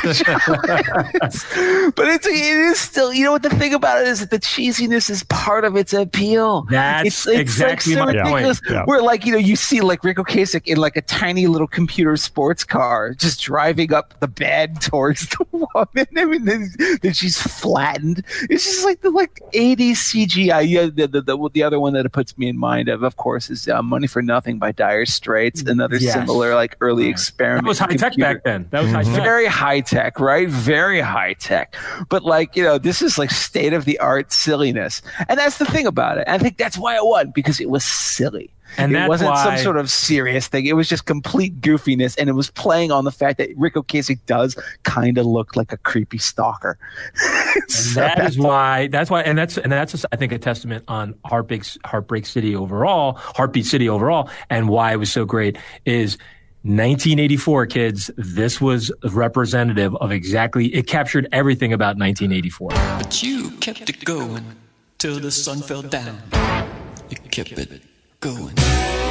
Speaker 2: it's it is still, you know what the thing about it is that the cheesiness is part of its appeal.
Speaker 3: That's
Speaker 2: it's, it's
Speaker 3: exactly
Speaker 2: like so
Speaker 3: my point.
Speaker 1: Yeah.
Speaker 2: Where like you know you see like Ric Ocasek in like a tiny little computer sports car just driving up the bed towards the woman. <laughs> I mean, then, then she's flattened. It's just like the like 80s CGI. Yeah, the, the, the, the other one that it puts me in mind of, of course, is uh, Money for Nothing by Dire Straits. Another
Speaker 3: Yes.
Speaker 2: similar like early experiment.
Speaker 3: That was high tech back then. That was high tech.
Speaker 2: very high tech, right? Very high tech. But like, you know, this is like state of the art silliness. And that's the thing about it. I think that's why it won because it was silly.
Speaker 3: And
Speaker 2: it wasn't some sort of serious thing. It was just complete goofiness, and it was playing on the fact that Ric Ocasek does kind of look like a creepy stalker. <laughs>
Speaker 3: And
Speaker 2: So
Speaker 3: that
Speaker 2: that's
Speaker 3: is why. That's why, and that's and that's I think a testament on Heartbreak Heartbreak City overall, Heartbeat City overall, and why it was so great is. 1984 kids this was representative of exactly it captured everything about 1984
Speaker 4: But you kept it going till the sun fell down. You kept it going.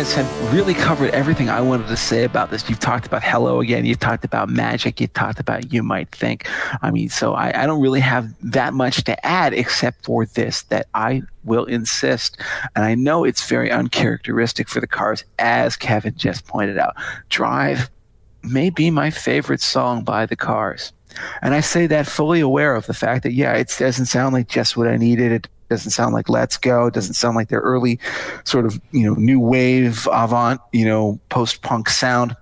Speaker 2: Guys have really covered everything I wanted to say about this. You've talked about Hello again. You've talked about Magic. You've talked about You Might Think. I mean, so I, I don't really have that much to add except for this that I will insist. And I know it's very uncharacteristic for the cars, as Kevin just pointed out. Drive may be my favorite song by the Cars. And I say that fully aware of the fact that, yeah, it doesn't sound like just what I needed. It doesn't sound like Let's Go. It doesn't sound like their early sort of, you know, new wave avant, you know, post punk sound.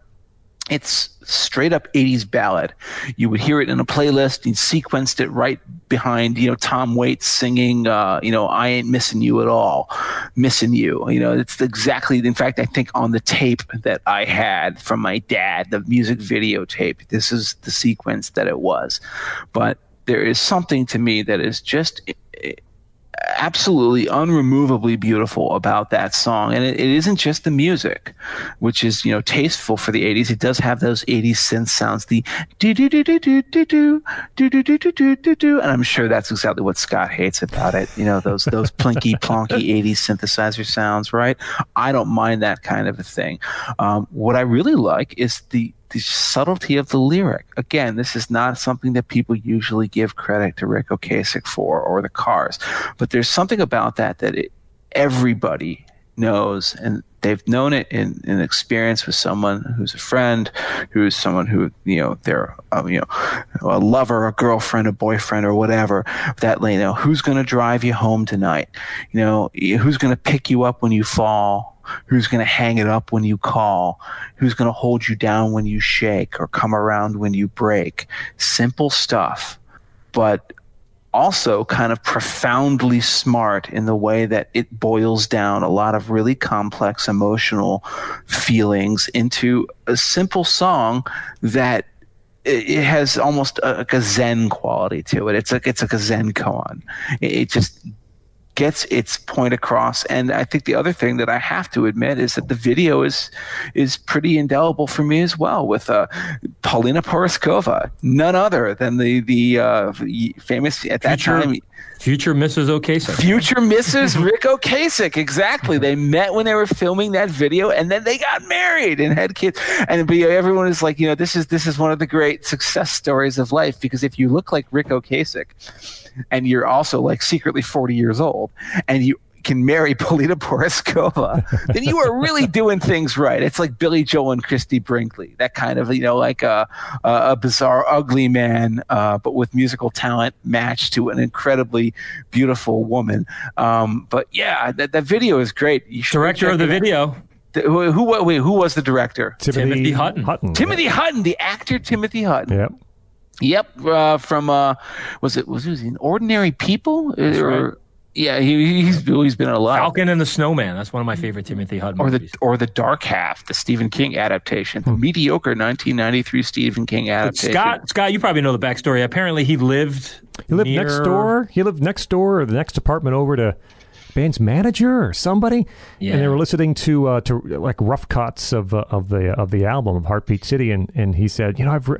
Speaker 2: it's straight up 80s ballad. You would hear it in a playlist. You sequenced it right behind, you know, Tom Waits singing, uh, you know, I ain't missing you at all, missing you. You know, it's exactly, in fact, I think on the tape that I had from my dad, the music video tape, this is the sequence that it was. But there is something to me that is just absolutely unremovably beautiful about that song and it, it isn't just the music which is you know tasteful for the 80s it does have those 80s synth sounds the do do do do do do do do do do do do do and i'm sure that's exactly what scott hates about it you know those those plinky plonky 80s synthesizer sounds right i don't mind that kind of a thing um, what i really like is the the subtlety of the lyric. Again, this is not something that people usually give credit to Ric Ocasek for or the Cars, but there's something about that that it, everybody knows and they've known it in, in experience with someone who's a friend, who's someone who, you know, they're, uh, you know, a lover, a girlfriend, a boyfriend, or whatever. That, you know, who's going to drive you home tonight? You know, who's going to pick you up when you fall? Who's going to hang it up when you call? Who's going to hold you down when you shake or come around when you break? Simple stuff, but also kind of profoundly smart in the way that it boils down a lot of really complex emotional feelings into a simple song that it has almost a, like a zen quality to it. It's like it's like a zen koan. It, it just gets its point across. And I think the other thing that I have to admit is that the video is is pretty indelible for me as well. With uh, Paulina Porizkova, none other than the the uh, famous at that
Speaker 3: Future-
Speaker 2: time
Speaker 3: Future Mrs. Ocasek.
Speaker 2: future Mrs. <laughs> Ric Ocasek. Exactly. They met when they were filming that video, and then they got married and had kids. And but, you know, everyone is like, you know, this is this is one of the great success stories of life because if you look like Ric Ocasek, and you're also like secretly 40 years old, and you can marry <laughs> Paulina Porizkova, then you are really doing things right. It's like Billy Joel and Christie Brinkley, that kind of, you know, like a, a, a bizarre, ugly man, uh, but with musical talent matched to an incredibly beautiful woman. Um, but yeah, that, that video is great. You should
Speaker 3: Director of the video,
Speaker 2: The- Who, who, wait, who was the director?
Speaker 3: Timothy Hutton.
Speaker 1: Hutton.
Speaker 2: Timothy Hutton, the actor Timothy Hutton.
Speaker 1: Yep.
Speaker 2: Yep, uh, from uh, was it was he in Ordinary People? or,
Speaker 3: right.
Speaker 2: Yeah, he, he's he's been in a lot.
Speaker 3: Falcon and the Snowman. That's one of my favorite Timothy Hutton
Speaker 2: or the or the Dark Half, the Stephen King adaptation,
Speaker 1: Hmm.
Speaker 2: the mediocre 1993 Stephen King
Speaker 3: But
Speaker 2: adaptation.
Speaker 3: Scott, Scott, you probably know the backstory. Apparently, he lived.
Speaker 1: He lived
Speaker 3: near-
Speaker 1: next door. He lived next door or the next apartment over to band's manager or somebody.
Speaker 3: Yeah.
Speaker 1: And they were listening to uh, to like rough cuts of uh, of the of the album of Heartbeat City, and and he said, you know, I've. Re-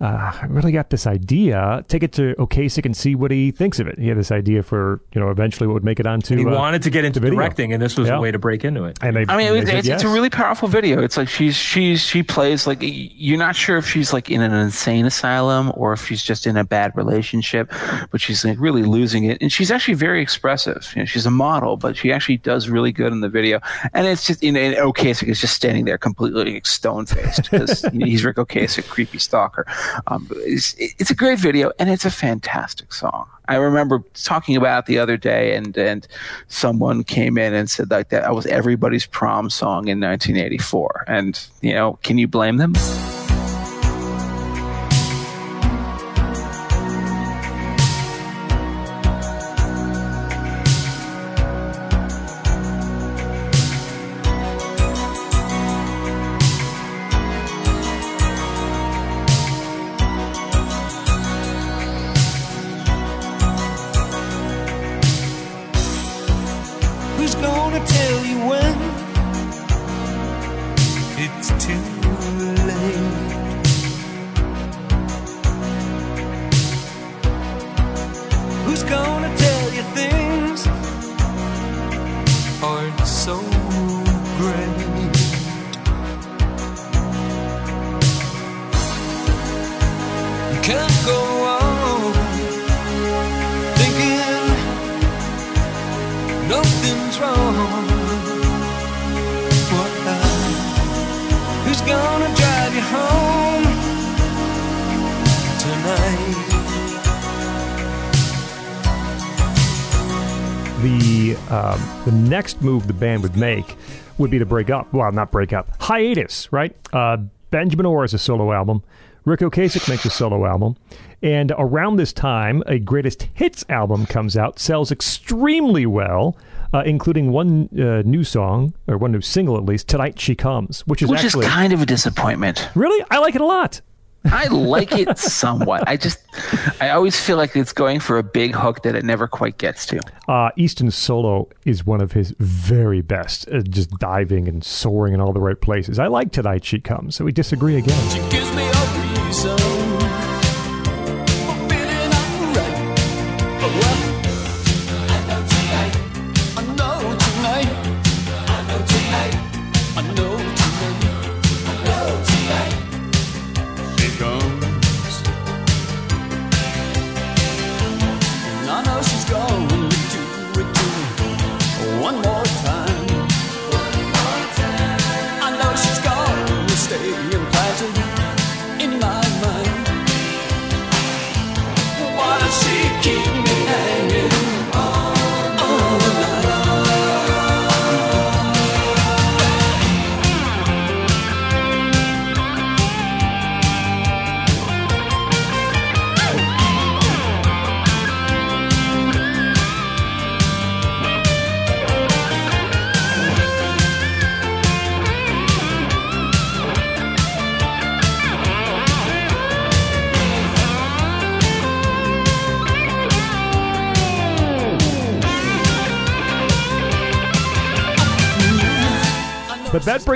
Speaker 1: uh, I really got this idea. Take it to Ocasek and see what he thinks of it. He had this idea for you know eventually what would make it onto.
Speaker 3: He
Speaker 1: uh,
Speaker 3: wanted to get into
Speaker 1: the
Speaker 3: directing, and this was
Speaker 1: Yeah.
Speaker 3: a way to break into it.
Speaker 1: And they,
Speaker 2: I mean,
Speaker 1: they
Speaker 2: it's,
Speaker 1: said
Speaker 2: it's,
Speaker 1: yes.
Speaker 2: it's a really powerful video. It's like she's she's she plays like you're not sure if she's like in an insane asylum or if she's just in a bad relationship, but she's like really losing it. And she's actually very expressive. You know, she's a model, but she actually does really good in the video. And it's just you know, and Ocasek is just standing there completely like, stone faced because <laughs> he's Ric Ocasek, creepy stalker. Um, it's, it's a great video and it's a fantastic song. I remember talking about the other day, and and someone came in and said like that was everybody's prom song in 1984, and you know, can you blame them?
Speaker 1: Move the band would make would be to break up. Well, not break up, hiatus, right? Uh, Benjamin Orr has a solo album. Ric Ocasek makes a solo album. And around this time, a greatest hits album comes out, sells extremely well, uh, including one uh, new song, or one new single at least, Tonight She Comes, which is
Speaker 2: Which
Speaker 1: actually.
Speaker 2: is kind of a disappointment.
Speaker 1: really? I like it a lot.
Speaker 2: I like it somewhat. I just, I always feel like it's going for a big hook that it never quite gets to.
Speaker 1: Uh, Easton's solo is one of his very best, uh, just diving and soaring in all the right places. I like Tonight She Comes, so we disagree again.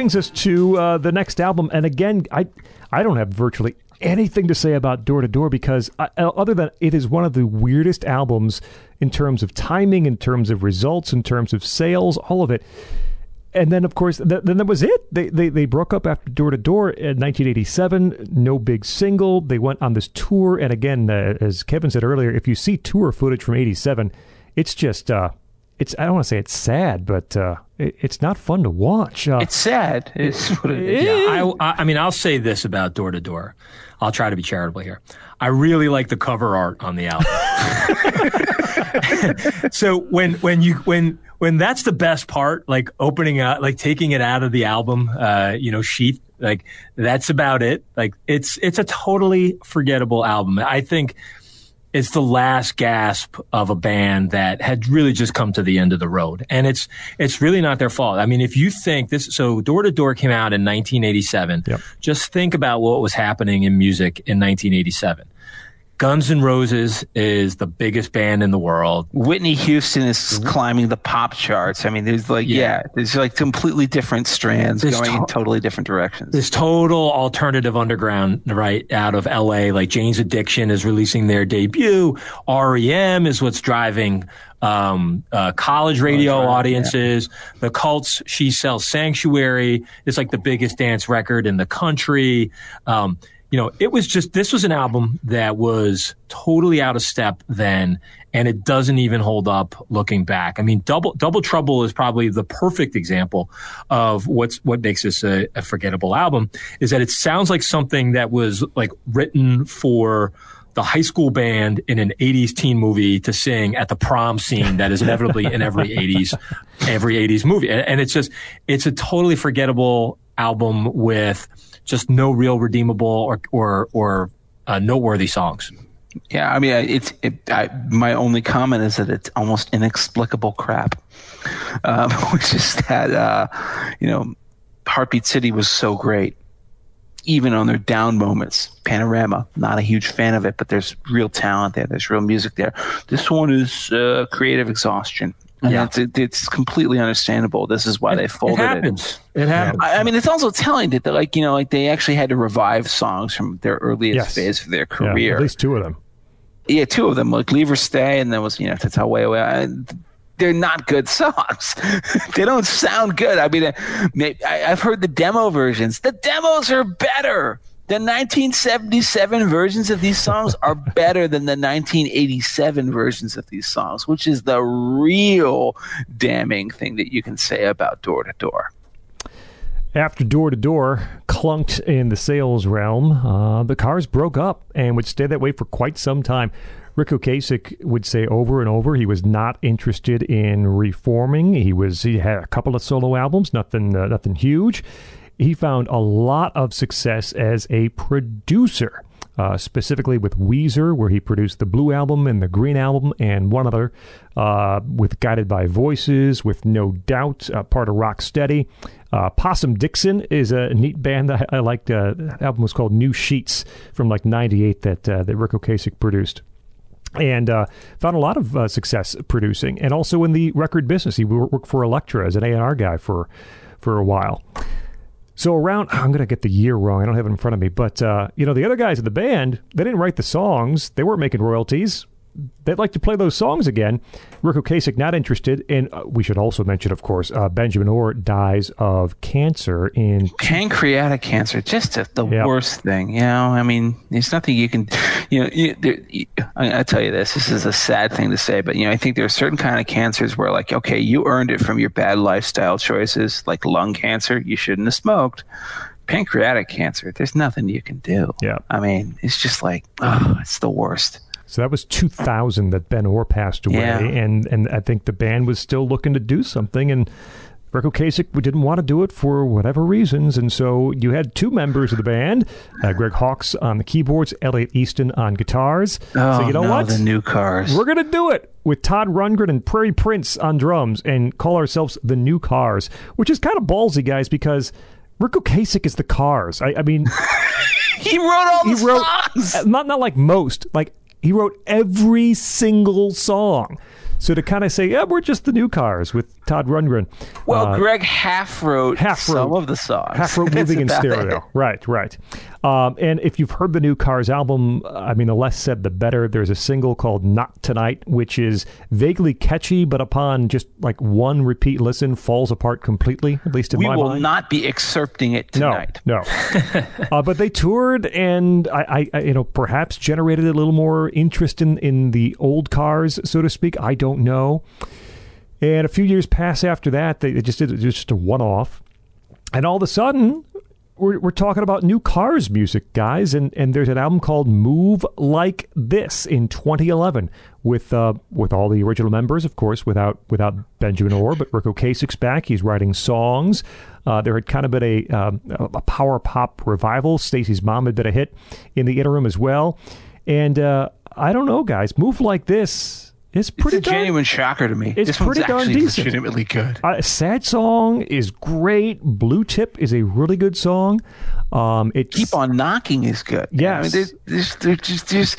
Speaker 1: Brings us to uh, the next album, and again, I I don't have virtually anything to say about Door to Door because uh, other than it is one of the weirdest albums in terms of timing, in terms of results, in terms of sales, all of it. And then, of course, th- then that was it. They, they they broke up after Door to Door in 1987. No big single. They went on this tour, and again, uh, as Kevin said earlier, if you see tour footage from '87, it's just uh, it's I don't want to say it's sad, but uh, it, it's not fun to watch. Uh,
Speaker 2: It's sad. <laughs> Is what it is.
Speaker 3: Yeah, I, <laughs> I I mean, I'll say this about Door to Door. I'll try to be charitable here. I really like the cover art on the album. <laughs> so when when you when when that's the best part, like opening up, like taking it out of the album, uh, you know, sheath, like that's about it. Like it's it's a totally forgettable album. I think it's the last gasp of a band that had really just come to the end of the road. And it's it's really not their fault. I mean, if you think this so Door to Door came out in 1987.
Speaker 1: Yep.
Speaker 3: Just think about what was happening in music in 1987. Guns N' Roses is the biggest band in the world.
Speaker 2: Whitney Houston is climbing the pop charts. I mean, there's like, yeah,
Speaker 3: Yeah.
Speaker 2: there's like completely different strands
Speaker 3: There's
Speaker 2: going in totally different directions.
Speaker 3: this total alternative underground right out of LA. Like Jane's Addiction is releasing their debut. REM is what's driving um, uh, college radio
Speaker 2: right,
Speaker 3: audiences. The Cult's, She Sells Sanctuary is like the biggest dance record in the country. Um, you know, it was just this was an album that was totally out of step then, and it doesn't even hold up looking back. I mean, Double Double Trouble is probably the perfect example of what's what makes this a, a forgettable album. Is that it sounds like something that was like written for the high school band in an 80s teen movie to sing at the prom scene that is inevitably in every <laughs> 80s every 80s movie and, and it's just it's a totally forgettable album with just no real redeemable or or or uh, noteworthy songs
Speaker 2: Yeah, I mean, it's it, I, my only comment is that it's almost inexplicable crap, um, <laughs> which is that uh, you know, Heartbeat City was so great, even on their down moments. Panorama, not a huge fan of it, but there's real talent there. There's real music there. This one is uh, creative exhaustion.
Speaker 3: Yeah.
Speaker 2: it's, it, it's completely understandable. This is why they folded it.
Speaker 3: happens it happens
Speaker 2: I, I mean, it's also telling that, like you know, like they actually had to revive songs from their earliest
Speaker 1: Yes.
Speaker 2: phase of their career.
Speaker 1: yeah, at least two of them.
Speaker 2: yeah, two of them, like Leave or Stay, and then was you know to tell way away. I, they're not good <laughs> songs. they don't sound good. I mean, I, I've heard the demo versions. The demos are better. The 1977 versions of these songs are better than the 1987 versions of these songs, which is the real damning thing that you can say about Door to Door.
Speaker 1: After Door to Door clunked in the sales realm, uh, the cars broke up and would stay that way for quite some time. Ric Ocasek would say over and over he was not interested in reforming. He was he had a couple of solo albums, nothing uh, nothing huge. He found a lot of success as a producer. Uh, specifically with Weezer, where he produced the Blue Album and the Green Album, and one other, uh, with Guided by Voices, with No Doubt, uh, part of Rocksteady. Uh, Possum Dixon is a neat band that I, liked. Uh, the album was called New Sheets from like '98 that uh, that Ric Ocasek produced and uh, found a lot of uh, success producing, and also in the record business. He worked for Elektra as an A and R guy for for a while. So around, I'm going to get the year wrong. I don't have it in front of me, but uh, you know the other guys in the band, they didn't write the songs. They weren't making royalties they'd like to play those songs again. Ric Ocasek not interested, and uh, we should also mention, of course, uh, Benjamin Orr dies of cancer in
Speaker 2: pancreatic cancer. Just a, the yep. worst thing, you know. I mean, there's nothing you can, you know. You, there, you, I, I tell you this. This is a sad thing to say, but you know, I think there are certain kind of cancers where, like, okay, you earned it from your bad lifestyle choices, like lung cancer. You shouldn't have smoked pancreatic cancer, there's nothing you can do.
Speaker 1: Yeah.
Speaker 2: I mean, it's just like, oh, it's the worst.
Speaker 1: So that was 2000 that Ben Orr passed away,
Speaker 2: yeah.
Speaker 1: and and I think the band was still looking to do something, and Ric Ocasek didn't want to do it for whatever reasons, and so you had two members of the band, uh, Greg Hawkes on the keyboards, Elliot Easton on guitars.
Speaker 2: Oh,
Speaker 1: so you know
Speaker 2: no,
Speaker 1: what?
Speaker 2: The new cars.
Speaker 1: We're gonna do it with Todd Rundgren and Prairie Prince on drums, and call ourselves the New Cars, which is kind of ballsy, guys, because. Ric Ocasek is the Cars. I, I mean, <laughs>
Speaker 2: he wrote all the
Speaker 1: he wrote,
Speaker 2: songs.
Speaker 1: Not not like most, like he wrote every single song. So to kind of say, yeah, we're just the new cars with Todd Rundgren.
Speaker 2: Well, uh, Greg half wrote half some wrote, of the songs.
Speaker 1: Half wrote Moving <laughs> in Stereo. It. Right, right. Um, and if you've heard the new Cars album, I mean, the less said, the better. There's a single called Not Tonight, which is vaguely catchy, but upon just like one repeat listen, falls apart completely, at least in
Speaker 2: we
Speaker 1: my mind.
Speaker 2: We will not be excerpting it tonight.
Speaker 1: No, no. <laughs> uh, but they toured and I, I, you know, perhaps generated a little more interest in, in the old cars, so to speak. I don't know. And a few years pass after that, they, they just did just a one off. And all of a sudden, we're, we're talking about new cars music, guys, and, and there's an album called Move Like This in 2011 with uh, with all the original members, of course, without without Benjamin Orr, but Ric Ocasek's back. He's writing songs. Uh, there had kind of been a um, a power pop revival. Stacy's mom had been a hit in the interim as well, and uh, I don't know, guys. Move Like This it's pretty.
Speaker 2: It's a
Speaker 1: darn,
Speaker 2: genuine shocker to me.
Speaker 1: It's
Speaker 2: this
Speaker 1: pretty
Speaker 2: one's
Speaker 1: darn
Speaker 2: actually
Speaker 1: decent.
Speaker 2: legitimately good.
Speaker 1: Uh, Sad song is great. Blue Tip is a really good song. Um, it
Speaker 2: Keep on knocking is good.
Speaker 1: Yes.
Speaker 2: I mean, there's, there's, there's just, there's,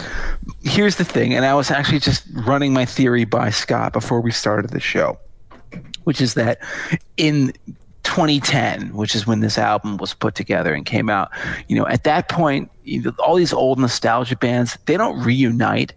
Speaker 2: here's the thing, and I was actually just running my theory by Scott before we started the show, which is that in 2010, which is when this album was put together and came out, you know, at that point, you know, all these old nostalgia bands, they don't reunite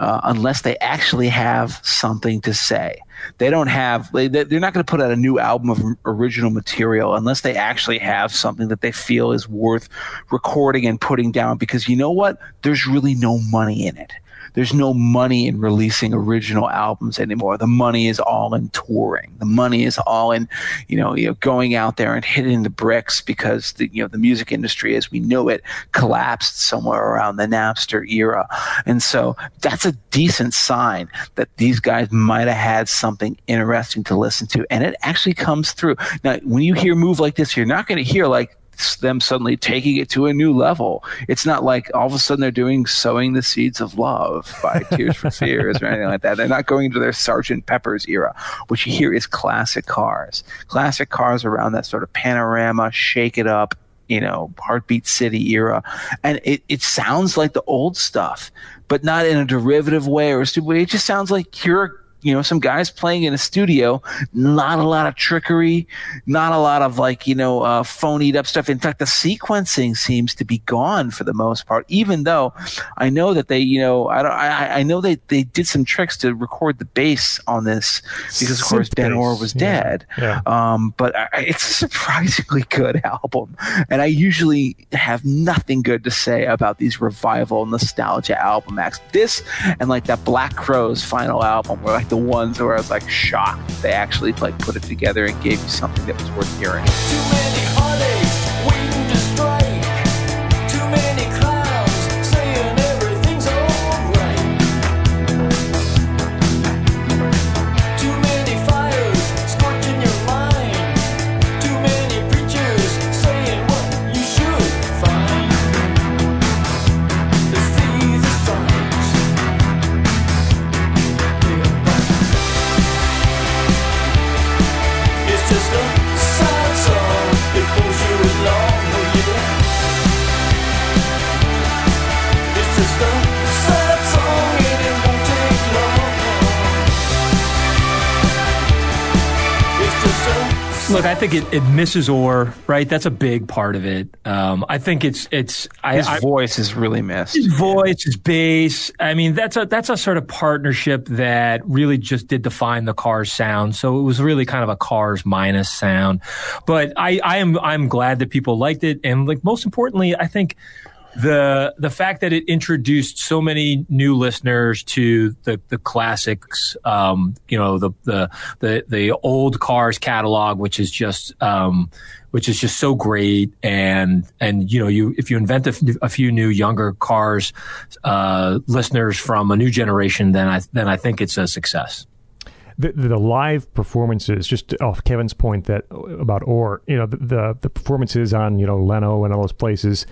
Speaker 2: uh, unless they actually have something to say. They don't have, they, they're not going to put out a new album of original material unless they actually have something that they feel is worth recording and putting down because you know what? There's really no money in it there's no money in releasing original albums anymore. The money is all in touring. The money is all in, you know, you know, going out there and hitting the bricks because the you know the music industry as we know it collapsed somewhere around the Napster era, and so that's a decent sign that these guys might have had something interesting to listen to, and it actually comes through. Now, when you hear move like this, you're not going to hear like them suddenly taking it to a new level. It's not like all of a sudden they're doing "Sowing the Seeds of Love" by <laughs> Tears for Fears or anything like that. They're not going into their Sergeant Pepper's era. which you hear is classic cars, classic cars around that sort of panorama, shake it up, you know, Heartbeat City era, and it it sounds like the old stuff, but not in a derivative way or a stupid way. It just sounds like you're you know some guys playing in a studio not a lot of trickery not a lot of like you know uh, phonied up stuff in fact the sequencing seems to be gone for the most part even though i know that they you know i don't i, I know they they did some tricks to record the bass on this because of course ben
Speaker 1: bass,
Speaker 2: orr was
Speaker 1: yeah.
Speaker 2: dead
Speaker 1: Yeah.
Speaker 2: um, but I, it's a <laughs> surprisingly good album and i usually have nothing good to say about these revival nostalgia album acts this and like that black crowes final album were like the ones where i was like shocked they actually like put it together and gave you something that was worth hearing
Speaker 3: Look, I think it, it misses Orr right. That's a big part of it. Um, I think it's it's I,
Speaker 2: His
Speaker 3: I,
Speaker 2: voice is really missed.
Speaker 3: his voice, his bass. I mean, that's a that's a sort of partnership that really just did define the Cars sound. So it was really kind of a Cars minus sound. But I, I am I'm glad that people liked it, and like most importantly, I think the the fact that it introduced so many new listeners to the the classics, um, you know, the the the the old Cars catalog, which is just um, which is just so great, and and you know, you if you invent a, f- a few new younger Cars uh, listeners from a new generation, then I then I think it's a success.
Speaker 1: the, the live performances, just off Kevin's point that about Orr you know the, the the performances on you know Leno and all those places,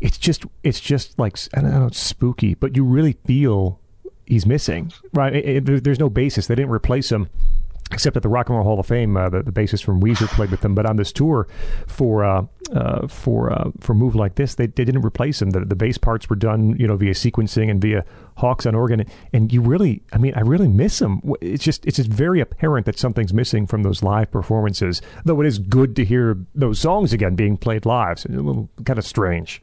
Speaker 1: it's just it's just like I don't know, spooky, but you really feel he's missing, right? It- it- there's no basis. They didn't replace him. Except at the Rock and Roll Hall of Fame, uh, the, the bassist from Weezer played with them. But on this tour for uh, uh, for uh, for move like this, they, they didn't replace him. The, the bass parts were done, you know, via sequencing and via Hawkes on organ. And you really, I mean, I really miss him. It's just it's just very apparent that something's missing from those live performances. Though it is good to hear those songs again being played live. So it's a little kind of strange.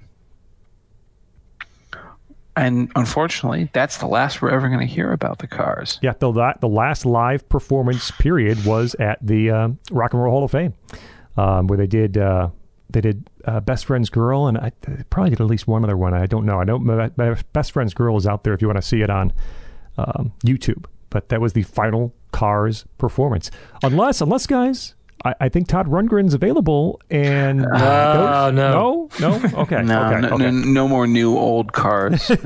Speaker 2: And unfortunately, that's the last we're ever going to hear about the Cars.
Speaker 1: Yeah, the the last live performance period was at the uh, Rock and Roll Hall of Fame, um, where they did uh, they did uh, Best Friend's Girl, and I probably did at least one other one. I don't know. I know my, my Best Friend's Girl is out there if you want to see it on um, YouTube. But that was the final Cars performance. Unless, unless guys, I, I think Todd Rundgren's available, and <laughs>
Speaker 3: Uh,
Speaker 1: no, no, no, okay,
Speaker 2: No,
Speaker 1: okay,
Speaker 2: no,
Speaker 1: okay.
Speaker 2: no, no more new old Cars. <laughs>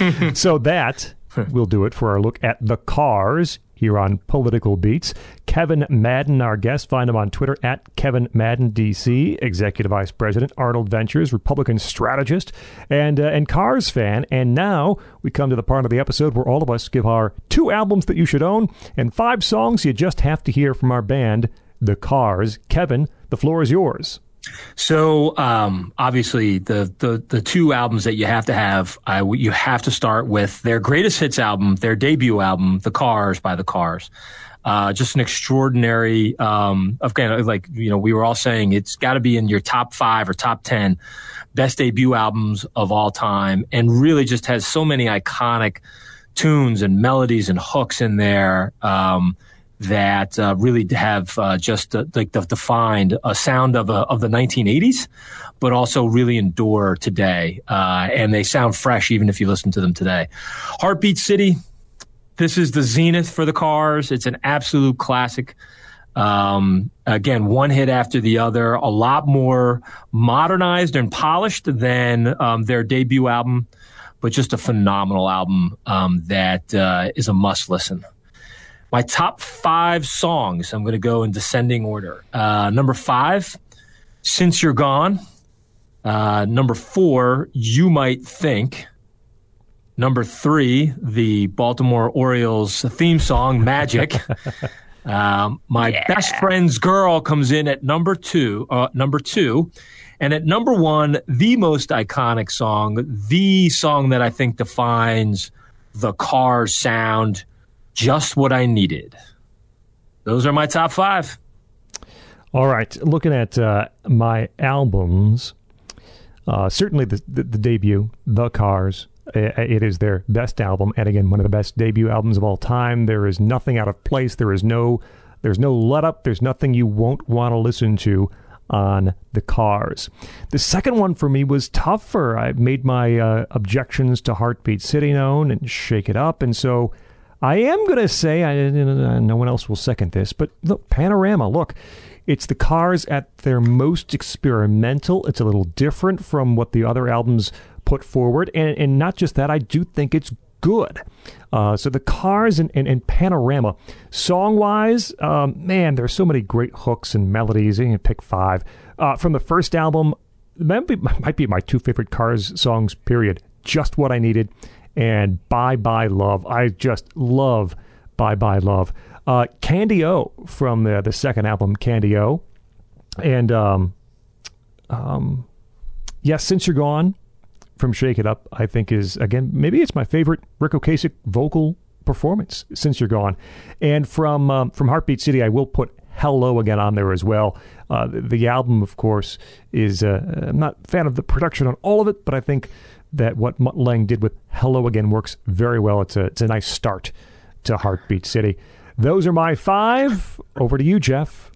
Speaker 2: <laughs>
Speaker 1: So that will do it for our look at the cars here on Political Beats. Kevin Madden, our guest, find him on Twitter at Kevin Madden DC, Executive Vice President, Arnold Ventures, Republican strategist, and uh, and Cars fan. And now we come to the part of the episode where all of us give our two albums that you should own and five songs you just have to hear from our band, The Cars. Kevin, the floor is yours.
Speaker 3: So um, obviously, the, the the two albums that you have to have, I, you have to start with their greatest hits album, their debut album, "The Cars" by The Cars. Uh, just an extraordinary, um, again, like you know, we were all saying, it's got to be in your top five or top ten best debut albums of all time, and really just has so many iconic tunes and melodies and hooks in there. Um, that uh, really have uh, just uh, like the, defined a sound of a, of the 1980s, but also really endure today. Uh, and they sound fresh even if you listen to them today. Heartbeat City. This is the zenith for the Cars. It's an absolute classic. Um, again, one hit after the other, a lot more modernized and polished than um, their debut album, but just a phenomenal album um, that uh, is a must listen. My top five songs, I'm going to go in descending order. Uh, number five, Since You're Gone. Uh, number four, You Might Think. Number three, the Baltimore Orioles theme song, Magic. <laughs> um, my best friend's girl comes in at number two. Uh, number two, and at number one, the most iconic song, the song that I think defines the car sound, just what I needed. Those are my top five.
Speaker 1: All right, looking at uh, my albums, uh, certainly the, the the debut, The Cars. It is their best album, and again, one of the best debut albums of all time. There is nothing out of place. There is no, there's no let up. There's nothing you won't want to listen to on the Cars. The second one for me was tougher. I made my uh, objections to Heartbeat City known and Shake It Up, and so I am going to say, I, no one else will second this, but look, Panorama, look, it's the Cars at their most experimental. It's a little different from what the other albums put forward. And, and not just that, I do think it's good. Uh, so the Cars and, and, and Panorama, song wise, um, man, there's so many great hooks and melodies. You can pick five. Uh, from the first album, might be, might be my two favorite Cars songs, period. Just What I Needed and Bye Bye Love. I just love Bye Bye Love. Uh, Candy-O from the, the second album, Candy-O. And um, um, yes, Since You're Gone from Shake It Up, I think is, again, maybe it's my favorite Ric Ocasek vocal performance since you're gone. And from um, from Heartbeat City, I will put Hello Again on there as well. Uh, the, the album, of course, is uh, I'm not a fan of the production on all of it, but I think that what Mutt Lange did with Hello Again works very well. It's a it's a nice start to Heartbeat City. Those are my five. Over to you, Jeff.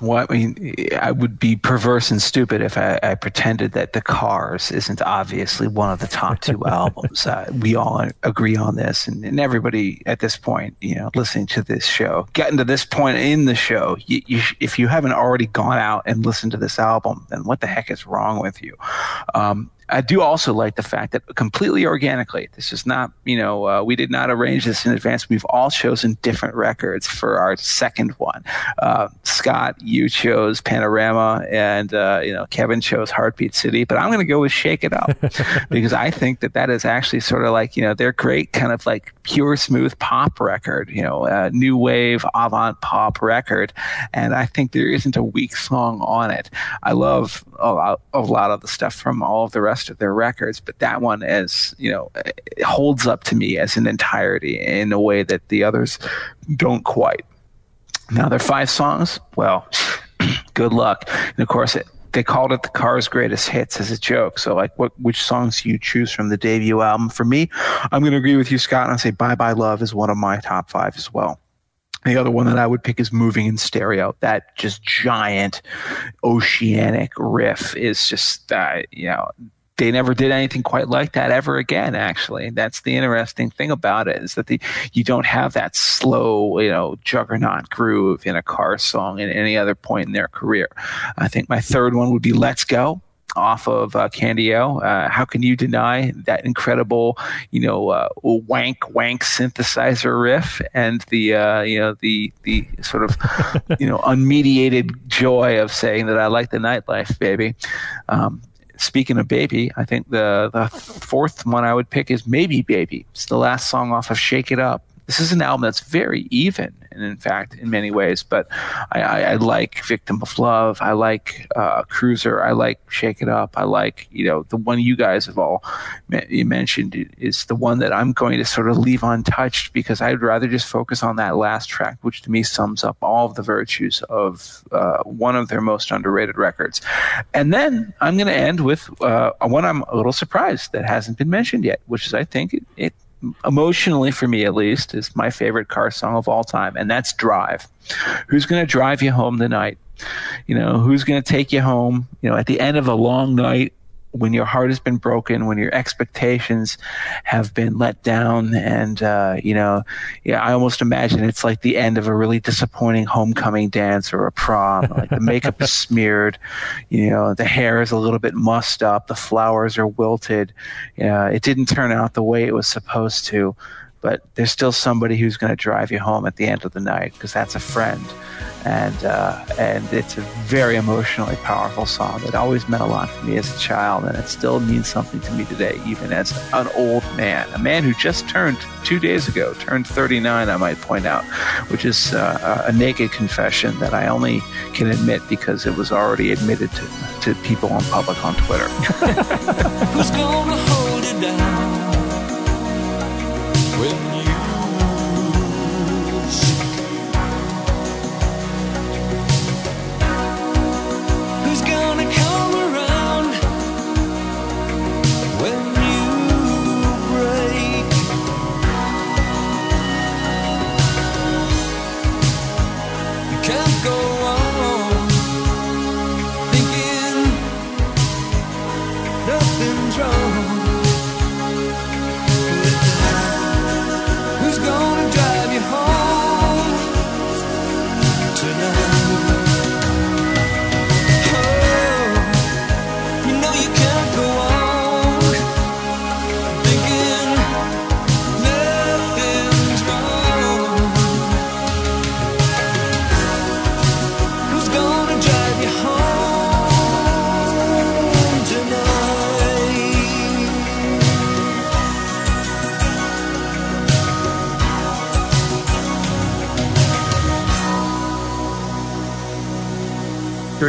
Speaker 2: Well, I mean, I would be perverse and stupid if I, I pretended that The Cars isn't obviously one of the top two <laughs> albums. Uh, we all agree on this, and, and, everybody at this point, you know, listening to this show, getting to this point in the show, you, you, if you haven't already gone out and listened to this album, then what the heck is wrong with you? Um, I do also like the fact that completely organically, this is not, you know, uh, we did not arrange this in advance. We've all chosen different records for our second one. Uh, Scott, you chose Panorama, and uh, you know Kevin chose Heartbeat City, but I'm going to go with Shake It Up <laughs> because I think that that is actually sort of like you know they're great, kind of like pure smooth pop record, you know, a new wave avant pop record, and I think there isn't a weak song on it. I love a lot, a lot of the stuff from all of the rest of their records, but that one is, you know, holds up to me as an entirety in a way that the others don't quite. Now, their five songs, well, <clears throat> good luck. And of course, it, they called it the Cars' greatest hits as a joke. So, like, what which songs do you choose from the debut album? For me, I'm going to agree with you, Scott, and I say "Bye Bye Love" is one of my top five as well. The other one that I would pick is Moving in Stereo. That just giant oceanic riff is just, uh, you know, they never did anything quite like that ever again actually that's the interesting thing about it is that the you don't have that slow you know juggernaut groove in a car song at any other point in their career i think my third one would be let's go off of uh, Candy-O. Uh, how can you deny that incredible, you know, uh, wank wank synthesizer riff and the uh, you know the the sort of <laughs> you know unmediated joy of saying that I like the nightlife, baby. Um, speaking of baby, I think the the fourth one I would pick is Maybe Baby. It's the last song off of Shake It Up. This is an album that's very even, and in fact, in many ways. But I, I, I like Victim of Love. I like uh, Cruiser. I like Shake It Up. I like you know the one you guys have all you mentioned is the one that I'm going to sort of leave untouched because I'd rather just focus on that last track, which to me sums up all of the virtues of uh, one of their most underrated records. And then I'm going to end with uh, one I'm a little surprised that hasn't been mentioned yet, which is I think it, it emotionally for me at least is my favorite car song of all time and that's drive. Who's going to drive you home tonight? You know who's going to take you home you know at the end of a long night when your heart has been broken, when your expectations have been let down, and uh, you know, yeah, I almost imagine it's like the end of a really disappointing homecoming dance or a prom. Like the makeup is <laughs> smeared, you know, the hair is a little bit mussed up, the flowers are wilted. Yeah, it didn't turn out the way it was supposed to, but there's still somebody who's going to drive you home at the end of the night because that's a friend. And uh, and it's a very emotionally powerful song. That always meant a lot to me as a child, and it still means something to me today, even as an old man, a man who just turned two days ago, turned 39, I might point out, which is uh, a naked confession that I only can admit because it was already admitted to to people in public on Twitter. <laughs>
Speaker 4: when you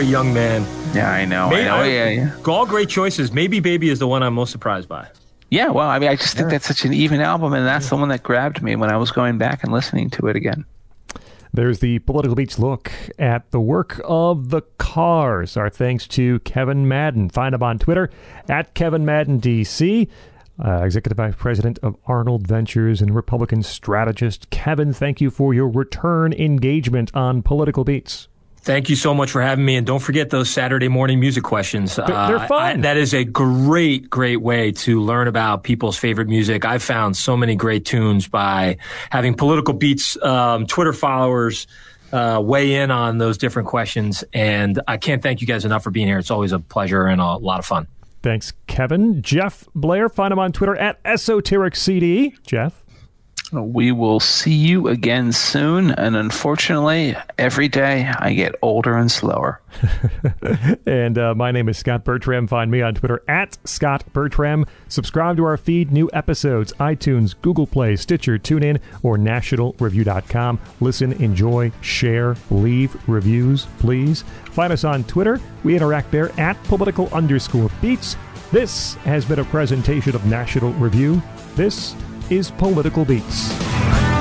Speaker 3: You're a young man.
Speaker 2: yeah, I know. I know.
Speaker 3: I-
Speaker 2: yeah, yeah.
Speaker 3: All great choices. Maybe Baby is the one I'm most surprised by.
Speaker 2: Yeah, well, I mean, I just think that's such an even album, and that's the one that grabbed me when I was going back and listening to it again.
Speaker 1: There's the Political Beats look at the work of the cars. Our thanks to Kevin Madden. Find him on Twitter at Kevin Madden DC. Uh, Executive Vice President of Arnold Ventures and Republican strategist. Kevin, thank you for your return engagement on Political Beats.
Speaker 3: Thank you so much for having me, and don't forget those Saturday morning music questions.
Speaker 1: They're, they're fun.
Speaker 3: I, that is a great, great way to learn about people's favorite music. I've found so many great tunes by having political beats um, Twitter followers uh, weigh in on those different questions, and I can't thank you guys enough for being here. It's always a pleasure and a lot of fun.
Speaker 1: Thanks, Kevin. Jeff Blair, find him on Twitter at EsotericCD. Jeff.
Speaker 2: We will see you again soon. And unfortunately, every day I get older and slower. <laughs>
Speaker 1: and uh, my name is Scott Bertram. Find me on Twitter at Scott Bertram. Subscribe to our feed, new episodes, iTunes, Google Play, Stitcher, TuneIn, or nationalreview.com. Listen, enjoy, share, leave reviews, please. Find us on Twitter. We interact there at political underscore beats. This has been a presentation of National Review. This is Political Beats.